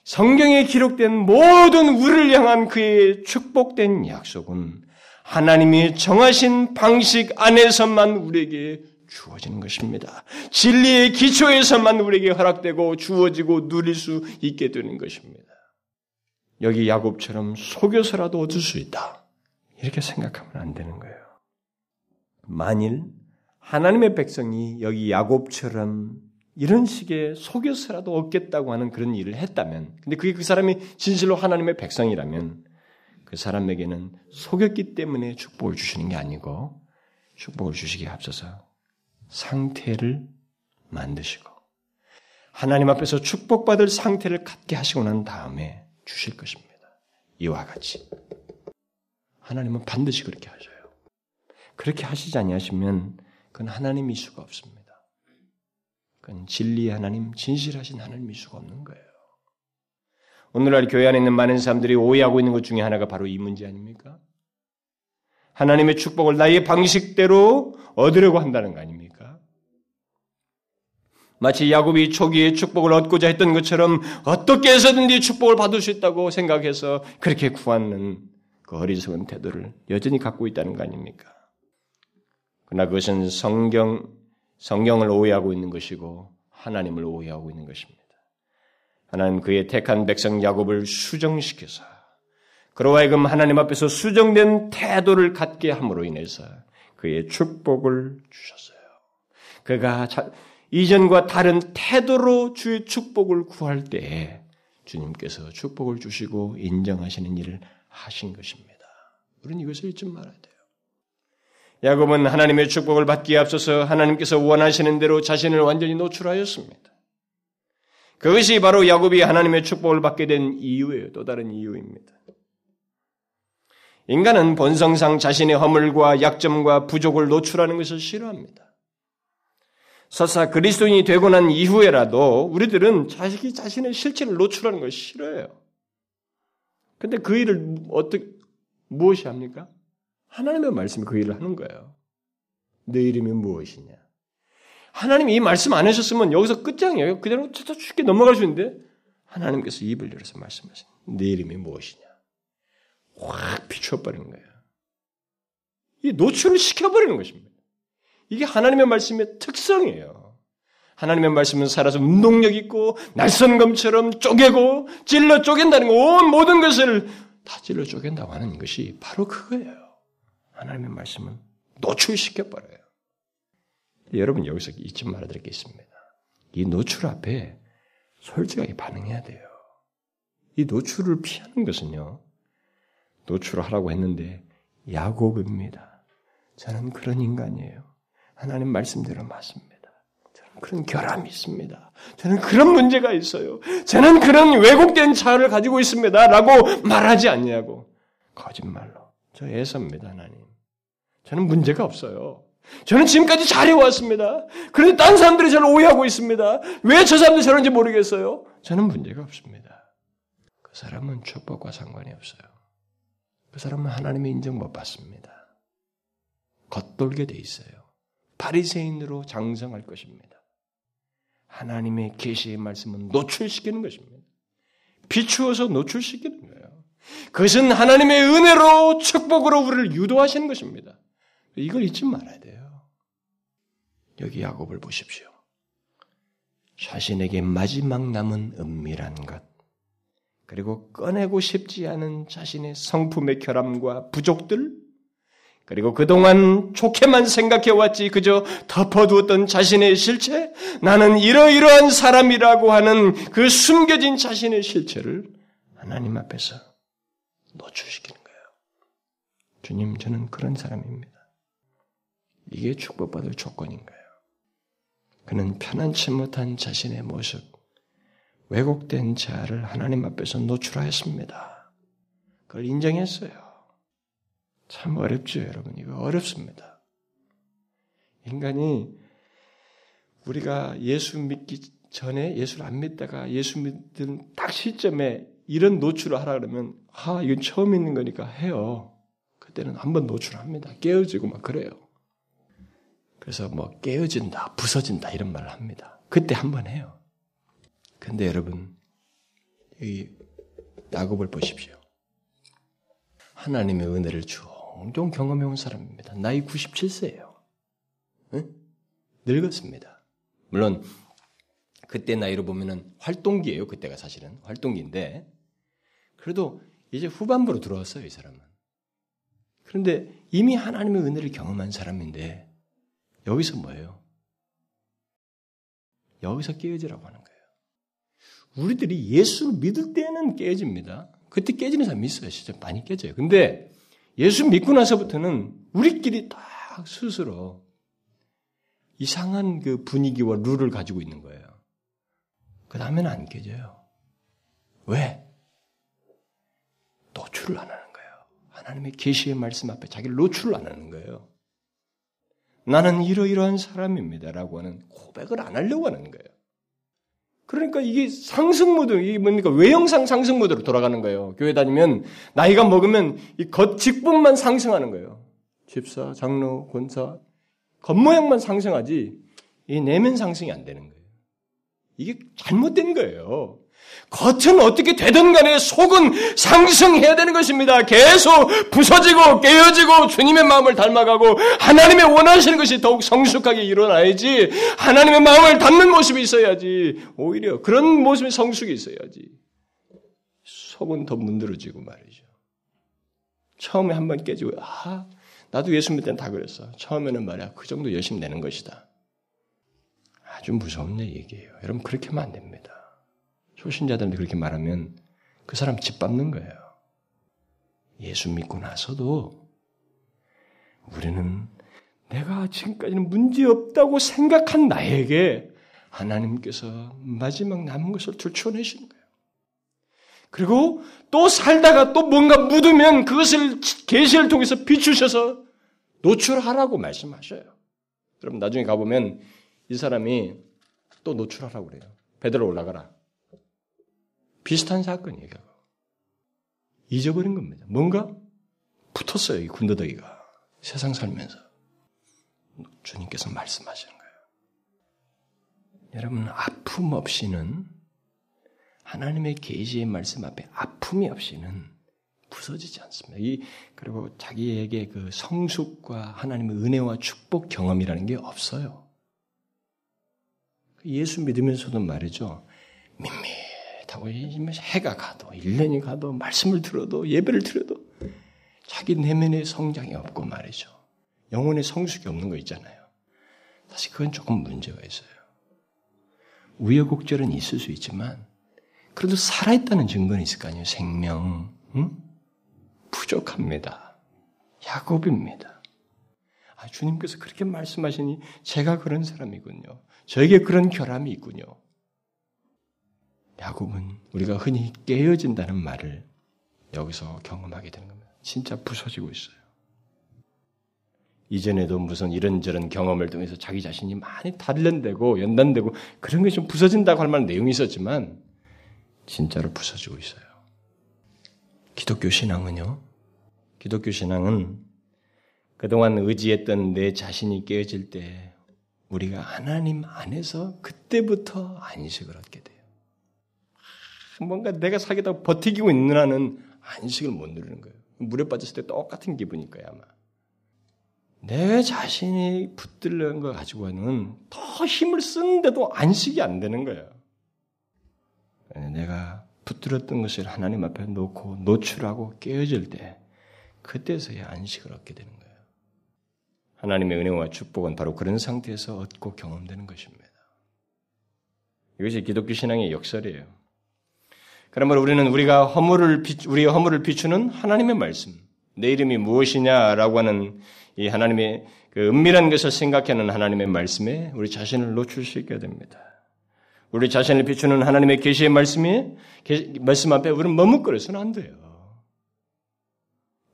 성경에 기록된 모든 우리를 향한 그의 축복된 약속은 하나님이 정하신 방식 안에서만 우리에게 주어지는 것입니다. 진리의 기초에서만 우리에게 허락되고 주어지고 누릴 수 있게 되는 것입니다. 여기 야곱처럼 속여서라도 얻을 수 있다. 이렇게 생각하면 안 되는 거예요. 만일 하나님의 백성이 여기 야곱처럼 이런 식의 속여서라도 얻겠다고 하는 그런 일을 했다면, 근데 그게 그 사람이 진실로 하나님의 백성이라면 그 사람에게는 속였기 때문에 축복을 주시는 게 아니고 축복을 주시기에 앞서서 상태를 만드시고 하나님 앞에서 축복받을 상태를 갖게 하시고 난 다음에 주실 것입니다. 이와 같이 하나님은 반드시 그렇게 하셔요. 그렇게 하시지 아니하시면 그건 하나님일 수가 없습니다. 그건 진리의 하나님, 진실하신 하나님일 수가 없는 거예요. 오늘날 교회 안에 있는 많은 사람들이 오해하고 있는 것 중에 하나가 바로 이 문제 아닙니까? 하나님의 축복을 나의 방식대로 얻으려고 한다는 거 아닙니까? 마치 야곱이 초기에 축복을 얻고자 했던 것처럼 어떻게 해서든지 축복을 받을 수 있다고 생각해서 그렇게 구하는 그 어리석은 태도를 여전히 갖고 있다는 거 아닙니까? 그러나 그것은 성경 성경을 오해하고 있는 것이고 하나님을 오해하고 있는 것입니다. 하나님 그의 택한 백성 야곱을 수정시켜서 그로 하여금 하나님 앞에서 수정된 태도를 갖게 함으로 인해서 그의 축복을 주셨어요. 그가 이전과 다른 태도로 주의 축복을 구할 때 주님께서 축복을 주시고 인정하시는 일을 하신 것입니다. 우리는 이것을 잊지 말아야 돼요. 야곱은 하나님의 축복을 받기에 앞서서 하나님께서 원하시는 대로 자신을 완전히 노출하였습니다. 그것이 바로 야곱이 하나님의 축복을 받게 된 이유예요. 또 다른 이유입니다. 인간은 본성상 자신의 허물과 약점과 부족을 노출하는 것을 싫어합니다. 설사 그리스도인이 되고 난 이후에라도 우리들은 자식이 자신의 실체를 노출하는 걸 싫어해요. 근데 그 일을 어떻게 무엇이 합니까? 하나님의 말씀이 그 일을 하는 거예요. 내 이름이 무엇이냐? 하나님이 이 말씀 안 하셨으면 여기서 끝장이에요. 그대로 쉽게 넘어갈 수 있는데 하나님께서 입을 열어서 말씀하신 내 이름이 무엇이냐? 확 비춰버리는 거예요. 이 노출을 시켜버리는 것입니다. 이게 하나님의 말씀의 특성이에요. 하나님의 말씀은 살아서 운동력 있고 날선 검처럼 쪼개고 찔러 쪼갠다는 거, 온 모든 것을 다 찔러 쪼갠다고 하는 것이 바로 그거예요. 하나님의 말씀은 노출시켜 버려요. 여러분 여기서 잊지 말아야 될 게 있습니다. 이 노출 앞에 솔직하게 반응해야 돼요. 이 노출을 피하는 것은요. 노출을 하라고 했는데 야곱입니다. 저는 그런 인간이에요. 하나님 말씀대로 맞습니다. 저는 그런 결함이 있습니다. 저는 그런 문제가 있어요. 저는 그런 왜곡된 차를 가지고 있습니다. 라고 말하지 않냐고. 거짓말로. 저 애섭니다, 하나님. 저는 문제가 없어요. 저는 지금까지 잘해왔습니다. 그런데 딴 사람들이 저를 오해하고 있습니다. 왜 저 사람들이 저런지 모르겠어요. 저는 문제가 없습니다. 그 사람은 축복과 상관이 없어요. 그 사람은 하나님의 인정 못 받습니다. 겉돌게 돼 있어요. 바리새인으로 장성할 것입니다. 하나님의 계시의 말씀은 노출시키는 것입니다. 비추어서 노출시키는 거예요. 그것은 하나님의 은혜로 축복으로 우리를 유도하시는 것입니다. 이걸 잊지 말아야 돼요. 여기 야곱을 보십시오. 자신에게 마지막 남은 은밀한 것. 그리고 꺼내고 싶지 않은 자신의 성품의 결함과 부족들, 그리고 그동안 좋게만 생각해왔지 그저 덮어두었던 자신의 실체, 나는 이러이러한 사람이라고 하는 그 숨겨진 자신의 실체를 하나님 앞에서 노출시키는 거예요. 주님, 저는 그런 사람입니다. 이게 축복받을 조건인 거예요. 그는 편안치 못한 자신의 모습, 왜곡된 자를 하나님 앞에서 노출하였습니다. 그걸 인정했어요. 참 어렵죠, 여러분. 이거 어렵습니다. 인간이 우리가 예수 믿기 전에 예수를 안 믿다가 예수 믿는 딱 시점에 이런 노출을 하라 그러면 아 이건 처음 있는 거니까 해요. 그때는 한번 노출합니다. 깨어지고 막 그래요. 그래서 뭐 깨어진다, 부서진다 이런 말을 합니다. 그때 한 번 해요. 근데 여러분 이 야곱을 보십시오. 하나님의 은혜를 종종 경험해 온 사람입니다. 나이 97세예요. 응? 늙었습니다. 물론 그때 나이로 보면은 활동기예요. 그때가 사실은 활동기인데 그래도 이제 후반부로 들어왔어요. 이 사람은. 그런데 이미 하나님의 은혜를 경험한 사람인데 여기서 뭐예요? 여기서 깨어지라고 하는 거예요. 우리들이 예수를 믿을 때는 깨집니다. 그때 깨지는 사람 있어요. 진짜 많이 깨져요. 근데 예수 믿고 나서부터는 우리끼리 딱 스스로 이상한 그 분위기와 룰을 가지고 있는 거예요. 그 다음에는 안 깨져요. 왜? 노출을 안 하는 거예요. 하나님의 계시의 말씀 앞에 자기를 노출을 안 하는 거예요. 나는 이러이러한 사람입니다라고 하는 고백을 안 하려고 하는 거예요. 그러니까 이게 상승 모드, 이게 뭡니까? 외형상 상승 모드로 돌아가는 거예요. 교회 다니면 나이가 먹으면 이 겉 직분만 상승하는 거예요. 집사, 장로, 권사, 겉모양만 상승하지 이 내면 상승이 안 되는 거예요. 이게 잘못된 거예요. 겉은 어떻게 되든 간에 속은 상승해야 되는 것입니다. 계속 부서지고 깨어지고 주님의 마음을 닮아가고 하나님의 원하시는 것이 더욱 성숙하게 일어나야지 하나님의 마음을 닮는 모습이 있어야지 오히려 그런 모습의 성숙이 있어야지 속은 더 문드러지고 말이죠. 처음에 한 번 깨지고 아 나도 예수 믿을 땐 다 그랬어. 처음에는 말이야 그 정도 열심히 내는 것이다. 아주 무서운 얘기예요. 여러분 그렇게 하면 안 됩니다. 초신자들한테 그렇게 말하면 그 사람 짓밟는 거예요. 예수 믿고 나서도 우리는 내가 지금까지는 문제 없다고 생각한 나에게 하나님께서 마지막 남은 것을 들춰내시는 거예요. 그리고 또 살다가 또 뭔가 묻으면 그것을 계시를 통해서 비추셔서 노출하라고 말씀하셔요. 여러분 나중에 가보면 이 사람이 또 노출하라고 그래요. 베드로 올라가라. 비슷한 사건이에요. 잊어버린 겁니다. 뭔가 붙었어요. 이 군더더기가. 세상 살면서. 주님께서 말씀하시는 거예요. 여러분 아픔 없이는 하나님의 계시의 말씀 앞에 아픔이 없이는 부서지지 않습니다. 이 그리고 자기에게 그 성숙과 하나님의 은혜와 축복 경험이라는 게 없어요. 예수 믿으면서도 말이죠. 밋밋 타고 해가 가도 1년이 가도 말씀을 들어도 예배를 들어도 자기 내면의 성장이 없고 말이죠. 영혼의 성숙이 없는 거 있잖아요. 사실 그건 조금 문제가 있어요. 우여곡절은 있을 수 있지만 그래도 살아있다는 증거는 있을 거 아니에요. 생명 응? 부족합니다. 야곱입니다. 아, 주님께서 그렇게 말씀하시니 제가 그런 사람이군요. 저에게 그런 결함이 있군요. 야곱은 우리가 흔히 깨어진다는 말을 여기서 경험하게 되는 겁니다. 진짜 부서지고 있어요. 이전에도 무슨 이런저런 경험을 통해서 자기 자신이 많이 단련되고 연단되고 그런 게 좀 부서진다고 할 만한 내용이 있었지만 진짜로 부서지고 있어요. 기독교 신앙은요. 기독교 신앙은 그동안 의지했던 내 자신이 깨어질 때 우리가 하나님 안에서 그때부터 안식을 얻게 돼요. 뭔가 내가 살겠다고 버티고 있느라는 안식을 못 누리는 거예요. 물에 빠졌을 때 똑같은 기분일 거예요, 아마. 내 자신이 붙들는 거 가지고는 더 힘을 쓰는데도 안식이 안 되는 거예요. 내가 붙들었던 것을 하나님 앞에 놓고 노출하고 깨어질 때 그때서야 안식을 얻게 되는 거예요. 하나님의 은혜와 축복은 바로 그런 상태에서 얻고 경험되는 것입니다. 이것이 기독교 신앙의 역설이에요. 그러므로 우리는 우리가 허물을 우리 허물을 비추는 하나님의 말씀, 내 이름이 무엇이냐라고 하는 이 하나님의 그 은밀한 것을 생각하는 하나님의 말씀에 우리 자신을 놓칠 수 있게 됩니다. 우리 자신을 비추는 하나님의 계시의 말씀이 말씀 앞에 우리는 머뭇거려서는 안 돼요.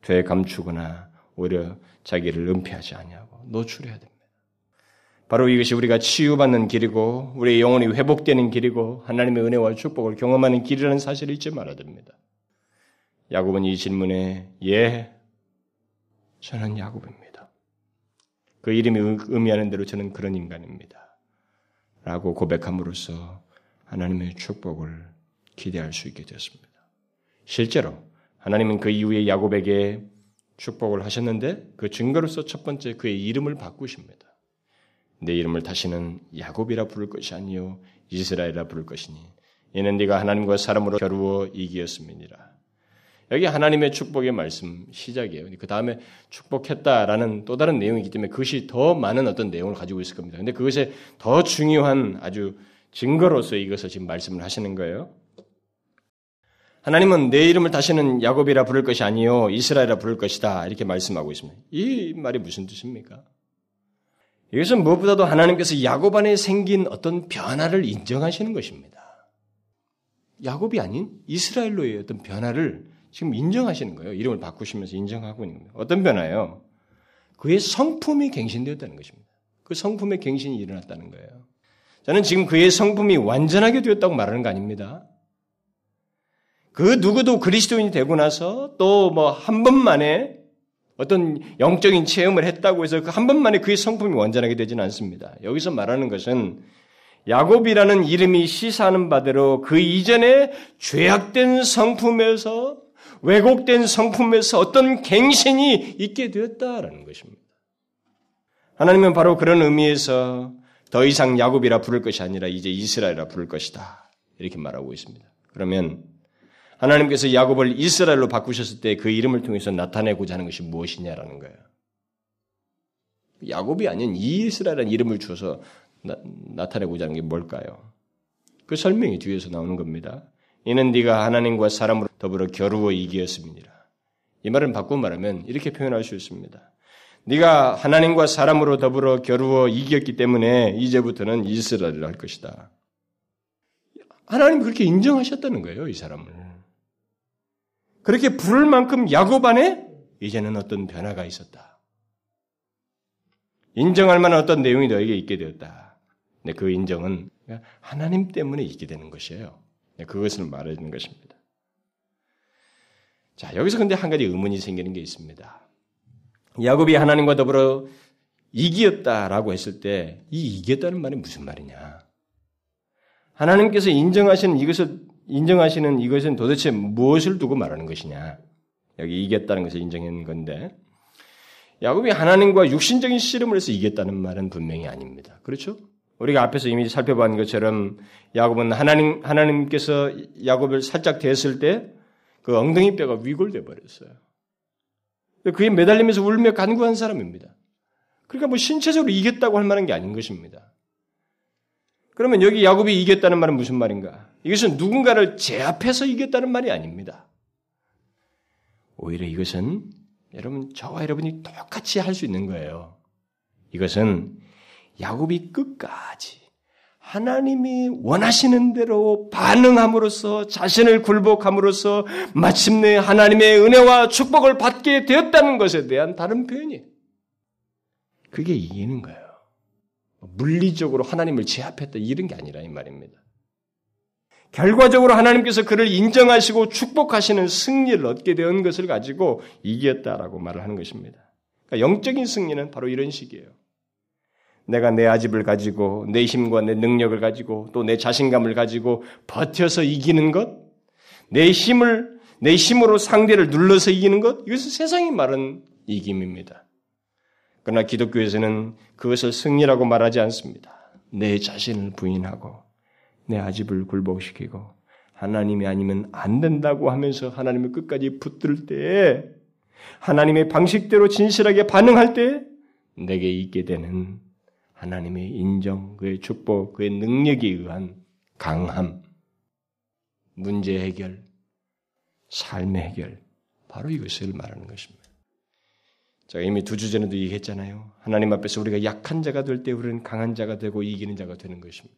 죄 감추거나 오히려 자기를 은폐하지 아니하고 노출해야 됩니다. 바로 이것이 우리가 치유받는 길이고 우리의 영혼이 회복되는 길이고 하나님의 은혜와 축복을 경험하는 길이라는 사실을 잊지 말아야 됩니다. 야곱은 이 질문에 예, 저는 야곱입니다. 그 이름이 의미하는 대로 저는 그런 인간입니다. 라고 고백함으로써 하나님의 축복을 기대할 수 있게 되었습니다. 실제로 하나님은 그 이후에 야곱에게 축복을 하셨는데 그 증거로서 첫 번째 그의 이름을 바꾸십니다. 내 이름을 다시는 야곱이라 부를 것이 아니요 이스라엘이라 부를 것이니 이는 네가 하나님과 사람으로 겨루어 이기었음이니라. 여기 하나님의 축복의 말씀 시작이에요. 그 다음에 축복했다라는 또 다른 내용이기 때문에 그것이 더 많은 어떤 내용을 가지고 있을 겁니다. 근데 그것에 더 중요한 아주 증거로서 이것을 지금 말씀을 하시는 거예요. 하나님은 내 이름을 다시는 야곱이라 부를 것이 아니요 이스라엘이라 부를 것이다 이렇게 말씀하고 있습니다. 이 말이 무슨 뜻입니까? 이것은 무엇보다도 하나님께서 야곱 안에 생긴 어떤 변화를 인정하시는 것입니다. 야곱이 아닌 이스라엘로의 어떤 변화를 지금 인정하시는 거예요. 이름을 바꾸시면서 인정하고 있는 거예요. 어떤 변화요? 그의 성품이 갱신되었다는 것입니다. 그 성품의 갱신이 일어났다는 거예요. 저는 지금 그의 성품이 완전하게 되었다고 말하는 거 아닙니다. 그 누구도 그리스도인이 되고 나서 또 뭐 한 번만에 어떤 영적인 체험을 했다고 해서 그 한 번만에 그의 성품이 완전하게 되지는 않습니다. 여기서 말하는 것은 야곱이라는 이름이 시사하는 바대로 그 이전에 죄악된 성품에서 왜곡된 성품에서 어떤 갱신이 있게 되었다라는 것입니다. 하나님은 바로 그런 의미에서 더 이상 야곱이라 부를 것이 아니라 이제 이스라엘이라 부를 것이다. 이렇게 말하고 있습니다. 그러면 하나님께서 야곱을 이스라엘로 바꾸셨을 때 그 이름을 통해서 나타내고자 하는 것이 무엇이냐라는 거예요. 야곱이 아닌 이스라엘이라는 이름을 주어서 나, 타내고자 하는 게 뭘까요? 그 설명이 뒤에서 나오는 겁니다. 이는 네가 하나님과 사람으로 더불어 겨루어 이기었음이니라. 이 말은 바꿔 말하면 이렇게 표현할 수 있습니다. 네가 하나님과 사람으로 더불어 겨루어 이겼기 때문에 이제부터는 이스라엘을 할 것이다. 하나님 그렇게 인정하셨다는 거예요, 이 사람을. 그렇게 부를 만큼 야곱 안에 이제는 어떤 변화가 있었다. 인정할 만한 어떤 내용이 너에게 있게 되었다. 근데 그 인정은 하나님 때문에 있게 되는 것이에요. 그것을 말해주는 것입니다. 자, 여기서 근데 한 가지 의문이 생기는 게 있습니다. 야곱이 하나님과 더불어 이기었다라고 했을 때, 이 이겼다는 말이 무슨 말이냐? 하나님께서 인정하시는 이것을 인정하시는 이것은 도대체 무엇을 두고 말하는 것이냐? 여기 이겼다는 것을 인정한 건데 야곱이 하나님과 육신적인 씨름을 해서 이겼다는 말은 분명히 아닙니다. 그렇죠? 우리가 앞에서 이미 살펴본 것처럼 야곱은 하나님 하나님께서 야곱을 살짝 댔을 때 그 엉덩이 뼈가 위골돼 버렸어요. 그에 매달리면서 울며 간구한 사람입니다. 그러니까 뭐 신체적으로 이겼다고 할 만한 게 아닌 것입니다. 그러면 여기 야곱이 이겼다는 말은 무슨 말인가? 이것은 누군가를 제압해서 이겼다는 말이 아닙니다. 오히려 이것은 여러분 저와 여러분이 똑같이 할 수 있는 거예요. 이것은 야곱이 끝까지 하나님이 원하시는 대로 반응함으로써 자신을 굴복함으로써 마침내 하나님의 은혜와 축복을 받게 되었다는 것에 대한 다른 표현이에요. 그게 이기는 거예요. 물리적으로 하나님을 제압했다 이런 게 아니라 이 말입니다. 결과적으로 하나님께서 그를 인정하시고 축복하시는 승리를 얻게 된 것을 가지고 이겼다라고 말을 하는 것입니다. 그러니까 영적인 승리는 바로 이런 식이에요. 내가 내 아집을 가지고 내 힘과 내 능력을 가지고 또 내 자신감을 가지고 버텨서 이기는 것, 내 힘을 내 힘으로 상대를 눌러서 이기는 것, 이것은 세상이 말하는 이김입니다. 그러나 기독교에서는 그것을 승리라고 말하지 않습니다. 내 자신을 부인하고 내 아집을 굴복시키고 하나님이 아니면 안 된다고 하면서 하나님을 끝까지 붙들 때 하나님의 방식대로 진실하게 반응할 때 내게 있게 되는 하나님의 인정, 그의 축복, 그의 능력에 의한 강함, 문제 해결, 삶의 해결, 바로 이것을 말하는 것입니다. 제가 이미 두 주 전에도 얘기했잖아요. 하나님 앞에서 우리가 약한 자가 될 때 우리는 강한 자가 되고 이기는 자가 되는 것입니다.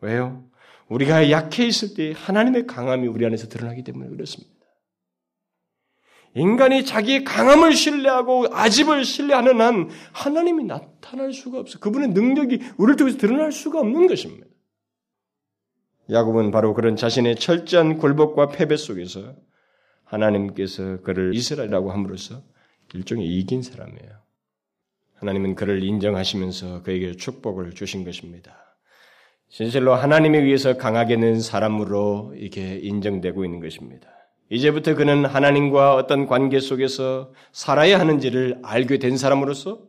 왜요? 우리가 약해 있을 때 하나님의 강함이 우리 안에서 드러나기 때문에 그렇습니다. 인간이 자기의 강함을 신뢰하고 아집을 신뢰하는 한 하나님이 나타날 수가 없어. 그분의 능력이 우리를 통해서 드러날 수가 없는 것입니다. 야곱은 바로 그런 자신의 철저한 굴복과 패배 속에서 하나님께서 그를 이스라엘이라고 함으로써 일종의 이긴 사람이에요. 하나님은 그를 인정하시면서 그에게 축복을 주신 것입니다. 진실로 하나님에 의해서 강하게 는 사람으로 이렇게 인정되고 있는 것입니다. 이제부터 그는 하나님과 어떤 관계 속에서 살아야 하는지를 알게 된 사람으로서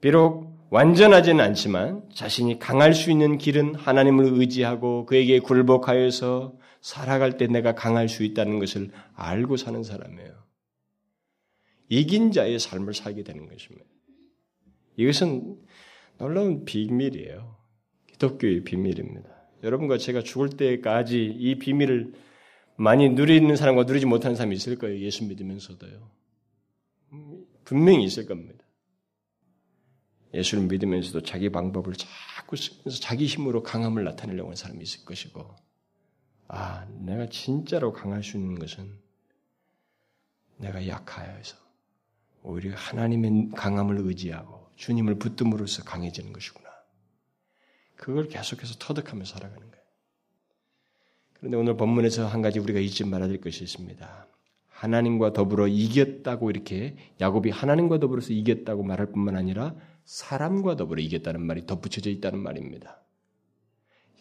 비록 완전하지는 않지만 자신이 강할 수 있는 길은 하나님을 의지하고 그에게 굴복하여서 살아갈 때 내가 강할 수 있다는 것을 알고 사는 사람이에요. 이긴 자의 삶을 살게 되는 것입니다. 이것은 놀라운 비밀이에요. 기독교의 비밀입니다. 여러분과 제가 죽을 때까지 이 비밀을 많이 누리는 사람과 누리지 못하는 사람이 있을 거예요. 예수 믿으면서도요. 분명히 있을 겁니다. 예수를 믿으면서도 자기 방법을 자꾸 쓰면서 자기 힘으로 강함을 나타내려고 하는 사람이 있을 것이고, 아, 내가 진짜로 강할 수 있는 것은 내가 약하여서 오히려 하나님의 강함을 의지하고 주님을 붙듦으로써 강해지는 것이구나. 그걸 계속해서 터득하며 살아가는 거예요. 그런데 오늘 본문에서 한 가지 우리가 잊지 말아야 될 것이 있습니다. 하나님과 더불어 이겼다고 이렇게 야곱이 하나님과 더불어서 이겼다고 말할 뿐만 아니라 사람과 더불어 이겼다는 말이 덧붙여져 있다는 말입니다.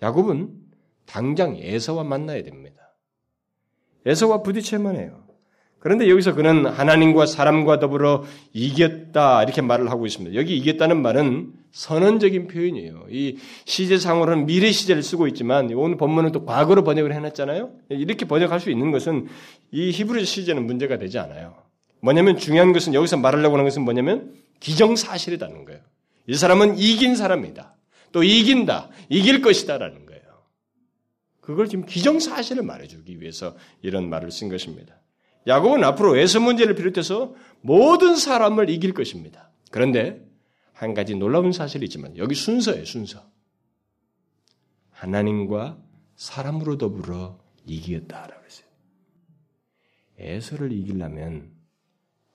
야곱은 당장 에서와 만나야 됩니다. 에서와 부딪혀야만 해요. 그런데 여기서 그는 하나님과 사람과 더불어 이겼다 이렇게 말을 하고 있습니다. 여기 이겼다는 말은 선언적인 표현이에요. 이 시제상으로는 미래 시제를 쓰고 있지만 오늘 본문은 또 과거로 번역을 해놨잖아요. 이렇게 번역할 수 있는 것은 이 히브리 시제는 문제가 되지 않아요. 뭐냐면 중요한 것은 여기서 말하려고 하는 것은 뭐냐면 기정사실이라는 거예요. 이 사람은 이긴 사람이다. 또 이긴다. 이길 것이다라는 거예요. 그걸 지금 기정사실을 말해주기 위해서 이런 말을 쓴 것입니다. 야곱은 앞으로 에서 문제를 비롯해서 모든 사람을 이길 것입니다. 그런데 한 가지 놀라운 사실이 있지만 여기 순서예요, 순서. 하나님과 사람으로 더불어 이기겠다라고 했어요. 에서를 이기려면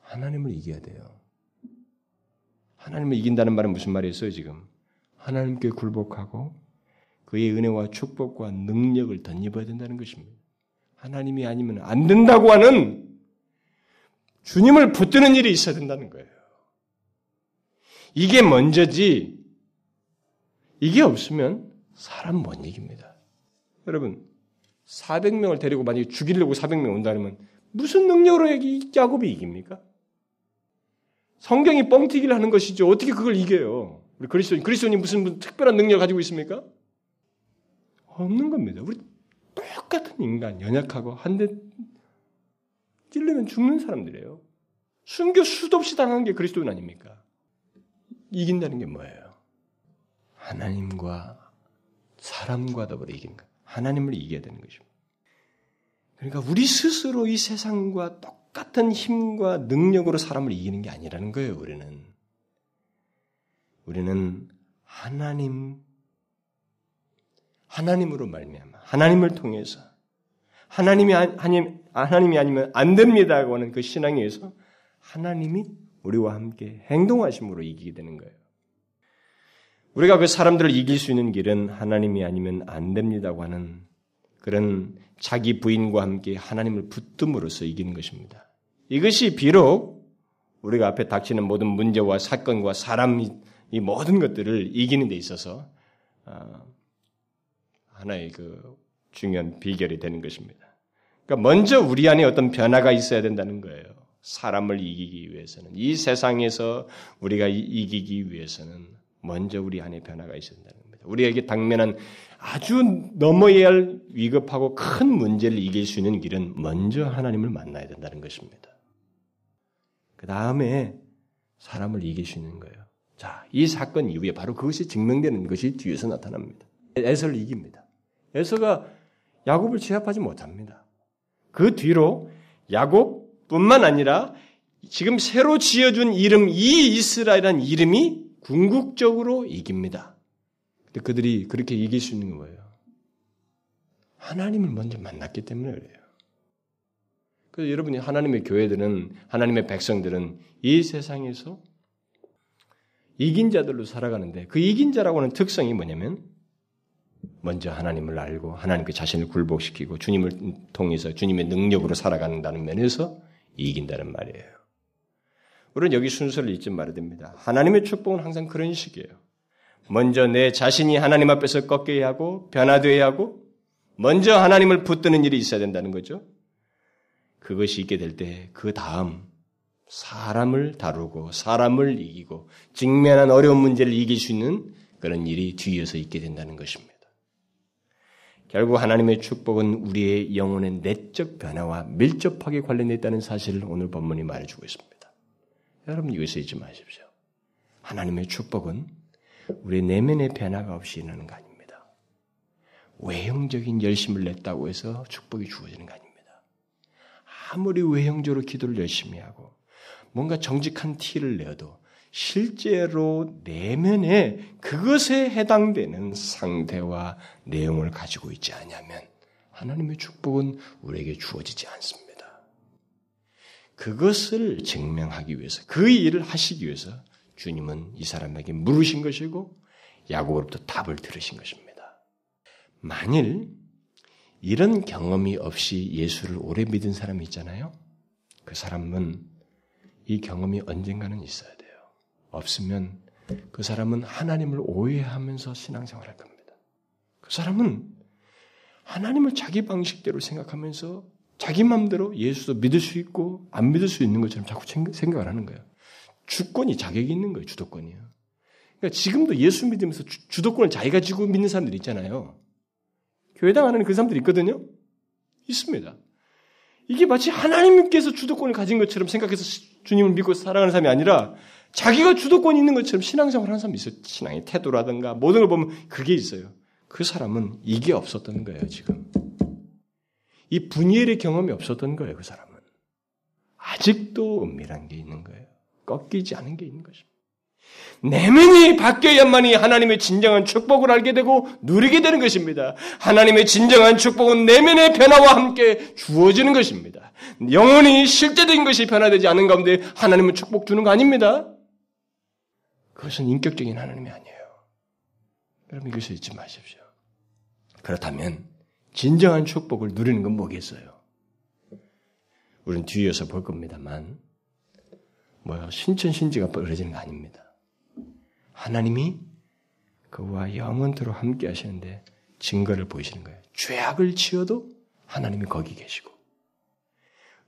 하나님을 이겨야 돼요. 하나님을 이긴다는 말은 무슨 말이었어요, 지금? 하나님께 굴복하고 그의 은혜와 축복과 능력을 덧입어야 된다는 것입니다. 하나님이 아니면 안 된다고 하는 주님을 붙드는 일이 있어야 된다는 거예요. 이게 먼저지, 이게 없으면 사람 못 이깁니다. 여러분, 400명을 데리고 만약에 죽이려고 400명 온다면 무슨 능력으로 야곱이 이깁니까? 성경이 뻥튀기를 하는 것이죠. 어떻게 그걸 이겨요? 우리 그리스도인, 그리스도인이 무슨 특별한 능력을 가지고 있습니까? 없는 겁니다. 우리 똑같은 인간, 연약하고 한 대 찔르면 죽는 사람들이에요. 순교 수도 없이 당한 게 그리스도인 아닙니까? 이긴다는 게 뭐예요? 하나님과 사람과 더불어 이긴 것. 하나님을 이겨야 되는 것입니다. 그러니까 우리 스스로 이 세상과 똑같은 힘과 능력으로 사람을 이기는 게 아니라는 거예요, 우리는. 우리는 하나님 하나님으로 말미암아 하나님을 통해서 하나님이 하나님 하나님이 아니면 안 됩니다고 하는 그 신앙에 의해서 하나님이 우리와 함께 행동하심으로 이기게 되는 거예요. 우리가 그 사람들을 이길 수 있는 길은 하나님이 아니면 안 됩니다고 하는 그런 자기 부인과 함께 하나님을 붙듦으로써 이기는 것입니다. 이것이 비록 우리가 앞에 닥치는 모든 문제와 사건과 사람 이 모든 것들을 이기는 데 있어서 어, 하나의 그 중요한 비결이 되는 것입니다. 그러니까 먼저 우리 안에 어떤 변화가 있어야 된다는 거예요. 사람을 이기기 위해서는 이 세상에서 우리가 이기기 위해서는 먼저 우리 안에 변화가 있어야 된다는 겁니다. 우리에게 당면한 아주 넘어야 할 위급하고 큰 문제를 이길 수 있는 길은 먼저 하나님을 만나야 된다는 것입니다. 그 다음에 사람을 이길 수 있는 거예요. 자, 이 사건 이후에 바로 그것이 증명되는 것이 뒤에서 나타납니다. 에서를 이깁니다. 에서가 야곱을 제압하지 못합니다. 그 뒤로 야곱뿐만 아니라 지금 새로 지어준 이름 이 이스라엘이라는 이름이 궁극적으로 이깁니다. 근데 그들이 그렇게 이길 수 있는 거예요. 하나님을 먼저 만났기 때문에 그래요. 그래서 여러분이 하나님의 교회들은 하나님의 백성들은 이 세상에서 이긴 자들로 살아가는데 그 이긴 자라고 하는 특성이 뭐냐면 먼저 하나님을 알고 하나님께 자신을 굴복시키고 주님을 통해서 주님의 능력으로 살아간다는 면에서 이긴다는 말이에요. 우리는 여기 순서를 잊지 말아야 됩니다. 하나님의 축복은 항상 그런 식이에요. 먼저 내 자신이 하나님 앞에서 꺾여야 하고 변화되어야 하고 먼저 하나님을 붙드는 일이 있어야 된다는 거죠. 그것이 있게 될 때 그 다음 사람을 다루고 사람을 이기고 직면한 어려운 문제를 이길 수 있는 그런 일이 뒤에서 있게 된다는 것입니다. 결국 하나님의 축복은 우리의 영혼의 내적 변화와 밀접하게 관련되어 있다는 사실을 오늘 본문이 말해주고 있습니다. 여러분 이것을 잊지 마십시오. 하나님의 축복은 우리 내면의 변화가 없이 일어나는 거 아닙니다. 외형적인 열심을 냈다고 해서 축복이 주어지는 거 아닙니다. 아무리 외형적으로 기도를 열심히 하고 뭔가 정직한 티를 내어도 실제로 내면에 그것에 해당되는 상태와 내용을 가지고 있지 않냐면 하나님의 축복은 우리에게 주어지지 않습니다. 그것을 증명하기 위해서 그 일을 하시기 위해서 주님은 이 사람에게 물으신 것이고 야곱으로부터 답을 들으신 것입니다. 만일 이런 경험이 없이 예수를 오래 믿은 사람이 있잖아요. 그 사람은 이 경험이 언젠가는 있어야 돼요. 없으면 그 사람은 하나님을 오해하면서 신앙생활할 겁니다. 그 사람은 하나님을 자기 방식대로 생각하면서 자기 마음대로 예수도 믿을 수 있고 안 믿을 수 있는 것처럼 자꾸 생각을 하는 거예요. 주권이 자격이 있는 거예요. 주도권이요. 그러니까 지금도 예수 믿으면서 주, 도권을 자기가 지고 믿는 사람들이 있잖아요. 교회당 안에는 그 사람들이 있거든요. 있습니다. 이게 마치 하나님께서 주도권을 가진 것처럼 생각해서 주님을 믿고 살아가는 사람이 아니라 자기가 주도권이 있는 것처럼 신앙생활 하는 사람이 있어요. 신앙의 태도라든가 모든 걸 보면 그게 있어요. 그 사람은 이게 없었던 거예요, 지금. 이 분열의 경험이 없었던 거예요, 그 사람은. 아직도 은밀한 게 있는 거예요. 꺾이지 않은 게 있는 것입니다. 내면이 바뀌어야만이 하나님의 진정한 축복을 알게 되고 누리게 되는 것입니다. 하나님의 진정한 축복은 내면의 변화와 함께 주어지는 것입니다. 영혼이 실제적인 것이 변화되지 않은 가운데 하나님은 축복 주는 거 아닙니다. 그것은 인격적인 하나님이 아니에요. 여러분 이것을 잊지 마십시오. 그렇다면 진정한 축복을 누리는 건 뭐겠어요? 우리는 뒤에서 볼 겁니다만 뭐야 신천신지가 벌어지는 거 아닙니다. 하나님이 그와 영원토록 함께 하시는데 증거를 보이시는 거예요. 죄악을 지어도 하나님이 거기 계시고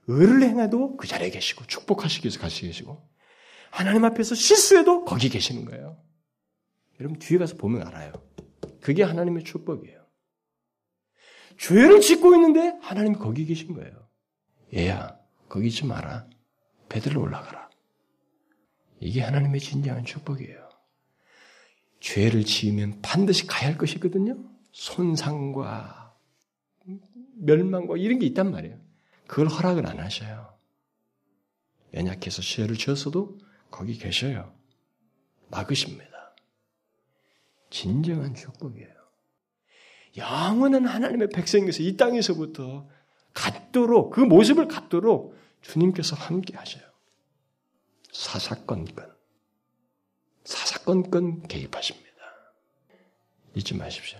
의를 행해도 그 자리에 계시고 축복하시기 위해서 같이 계시고 하나님 앞에서 실수해도 거기 계시는 거예요. 여러분 뒤에 가서 보면 알아요. 그게 하나님의 축복이에요. 죄를 짓고 있는데 하나님이 거기 계신 거예요. 얘야 거기 있지 마라. 배들로 올라가라. 이게 하나님의 진정한 축복이에요. 죄를 지으면 반드시 가야 할 것이거든요. 손상과 멸망과 이런 게 있단 말이에요. 그걸 허락을 안 하셔요. 연약해서 죄를 지었어도 거기 계셔요. 막으십니다. 진정한 축복이에요. 영원한 하나님의 백성에서 이 땅에서부터 갖도록 그 모습을 갖도록 주님께서 함께 하셔요. 사사건건 사사건건 개입하십니다. 잊지 마십시오.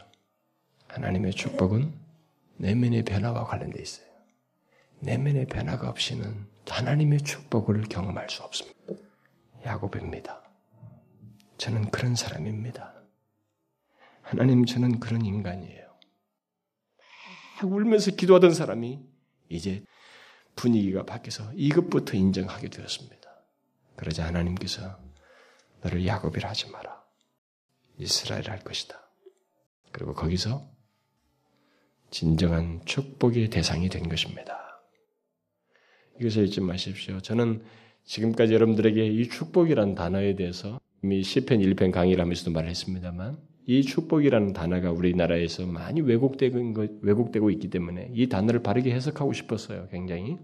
하나님의 축복은 내면의 변화와 관련되어 있어요. 내면의 변화가 없이는 하나님의 축복을 경험할 수 없습니다. 야곱입니다. 저는 그런 사람입니다. 하나님, 저는 그런 인간이에요. 막 울면서 기도하던 사람이 이제 분위기가 바뀌어서 이것부터 인정하게 되었습니다. 그러자 하나님께서 너를 야곱이라 하지 마라. 이스라엘 할 것이다. 그리고 거기서 진정한 축복의 대상이 된 것입니다. 이것을 잊지 마십시오. 저는 지금까지 여러분들에게 이 축복이라는 단어에 대해서 이미 시편 1편 강의를 하면서도 말했습니다만 이 축복이라는 단어가 우리나라에서 많이 왜곡되고, 왜곡되고 있기 때문에 이 단어를 바르게 해석하고 싶었어요. 굉장히.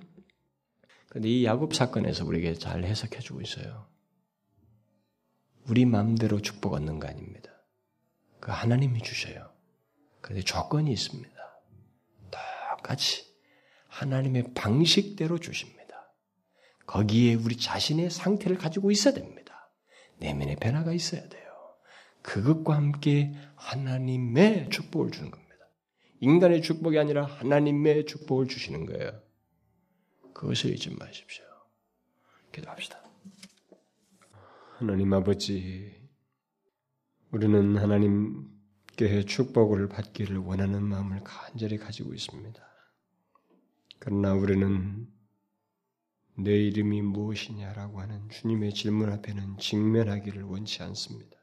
그런데 이 야곱 사건에서 우리에게 잘 해석해 주고 있어요. 우리 마음대로 축복 얻는 거 아닙니다. 그 하나님이 주셔요. 그런데 조건이 있습니다. 똑같이 하나님의 방식대로 주십니다. 거기에 우리 자신의 상태를 가지고 있어야 됩니다. 내면의 변화가 있어야 돼요. 그것과 함께 하나님의 축복을 주는 겁니다. 인간의 축복이 아니라 하나님의 축복을 주시는 거예요. 그것을 잊지 마십시오. 기도합시다. 하나님 아버지, 우리는 하나님께 축복을 받기를 원하는 마음을 간절히 가지고 있습니다. 그러나 우리는 내 이름이 무엇이냐라고 하는 주님의 질문 앞에는 직면하기를 원치 않습니다.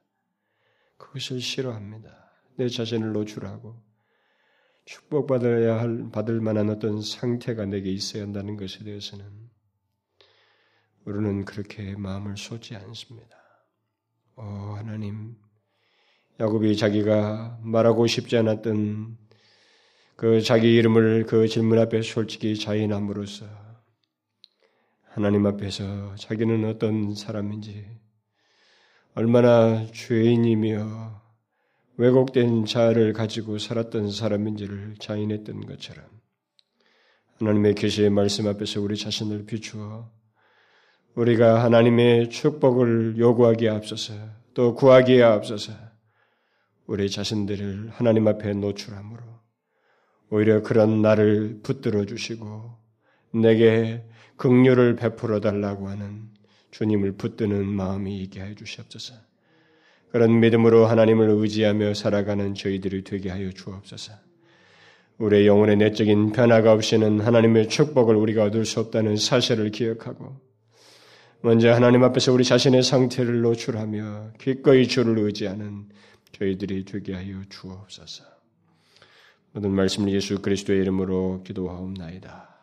그것을 싫어합니다. 내 자신을 노출하고 축복받아야 할, 받을 만한 어떤 상태가 내게 있어야 한다는 것에 대해서는 우리는 그렇게 마음을 쏟지 않습니다. 어, 하나님, 야곱이 자기가 말하고 싶지 않았던 그 자기 이름을 그 질문 앞에 솔직히 자인함으로써 하나님 앞에서 자기는 어떤 사람인지 얼마나 죄인이며 왜곡된 자아를 가지고 살았던 사람인지를 자인했던 것처럼 하나님의 계시의 말씀 앞에서 우리 자신을 비추어 우리가 하나님의 축복을 요구하기에 앞서서 또 구하기에 앞서서 우리 자신들을 하나님 앞에 노출함으로 오히려 그런 나를 붙들어 주시고 내게 긍휼을 베풀어 달라고 하는 주님을 붙드는 마음이 있게 해 주시옵소서. 그런 믿음으로 하나님을 의지하며 살아가는 저희들이 되게 하여 주옵소서. 우리의 영혼의 내적인 변화가 없이는 하나님의 축복을 우리가 얻을 수 없다는 사실을 기억하고 먼저 하나님 앞에서 우리 자신의 상태를 노출하며 기꺼이 주를 의지하는 저희들이 되게 하여 주옵소서. 모든 말씀을 예수 그리스도의 이름으로 기도하옵나이다.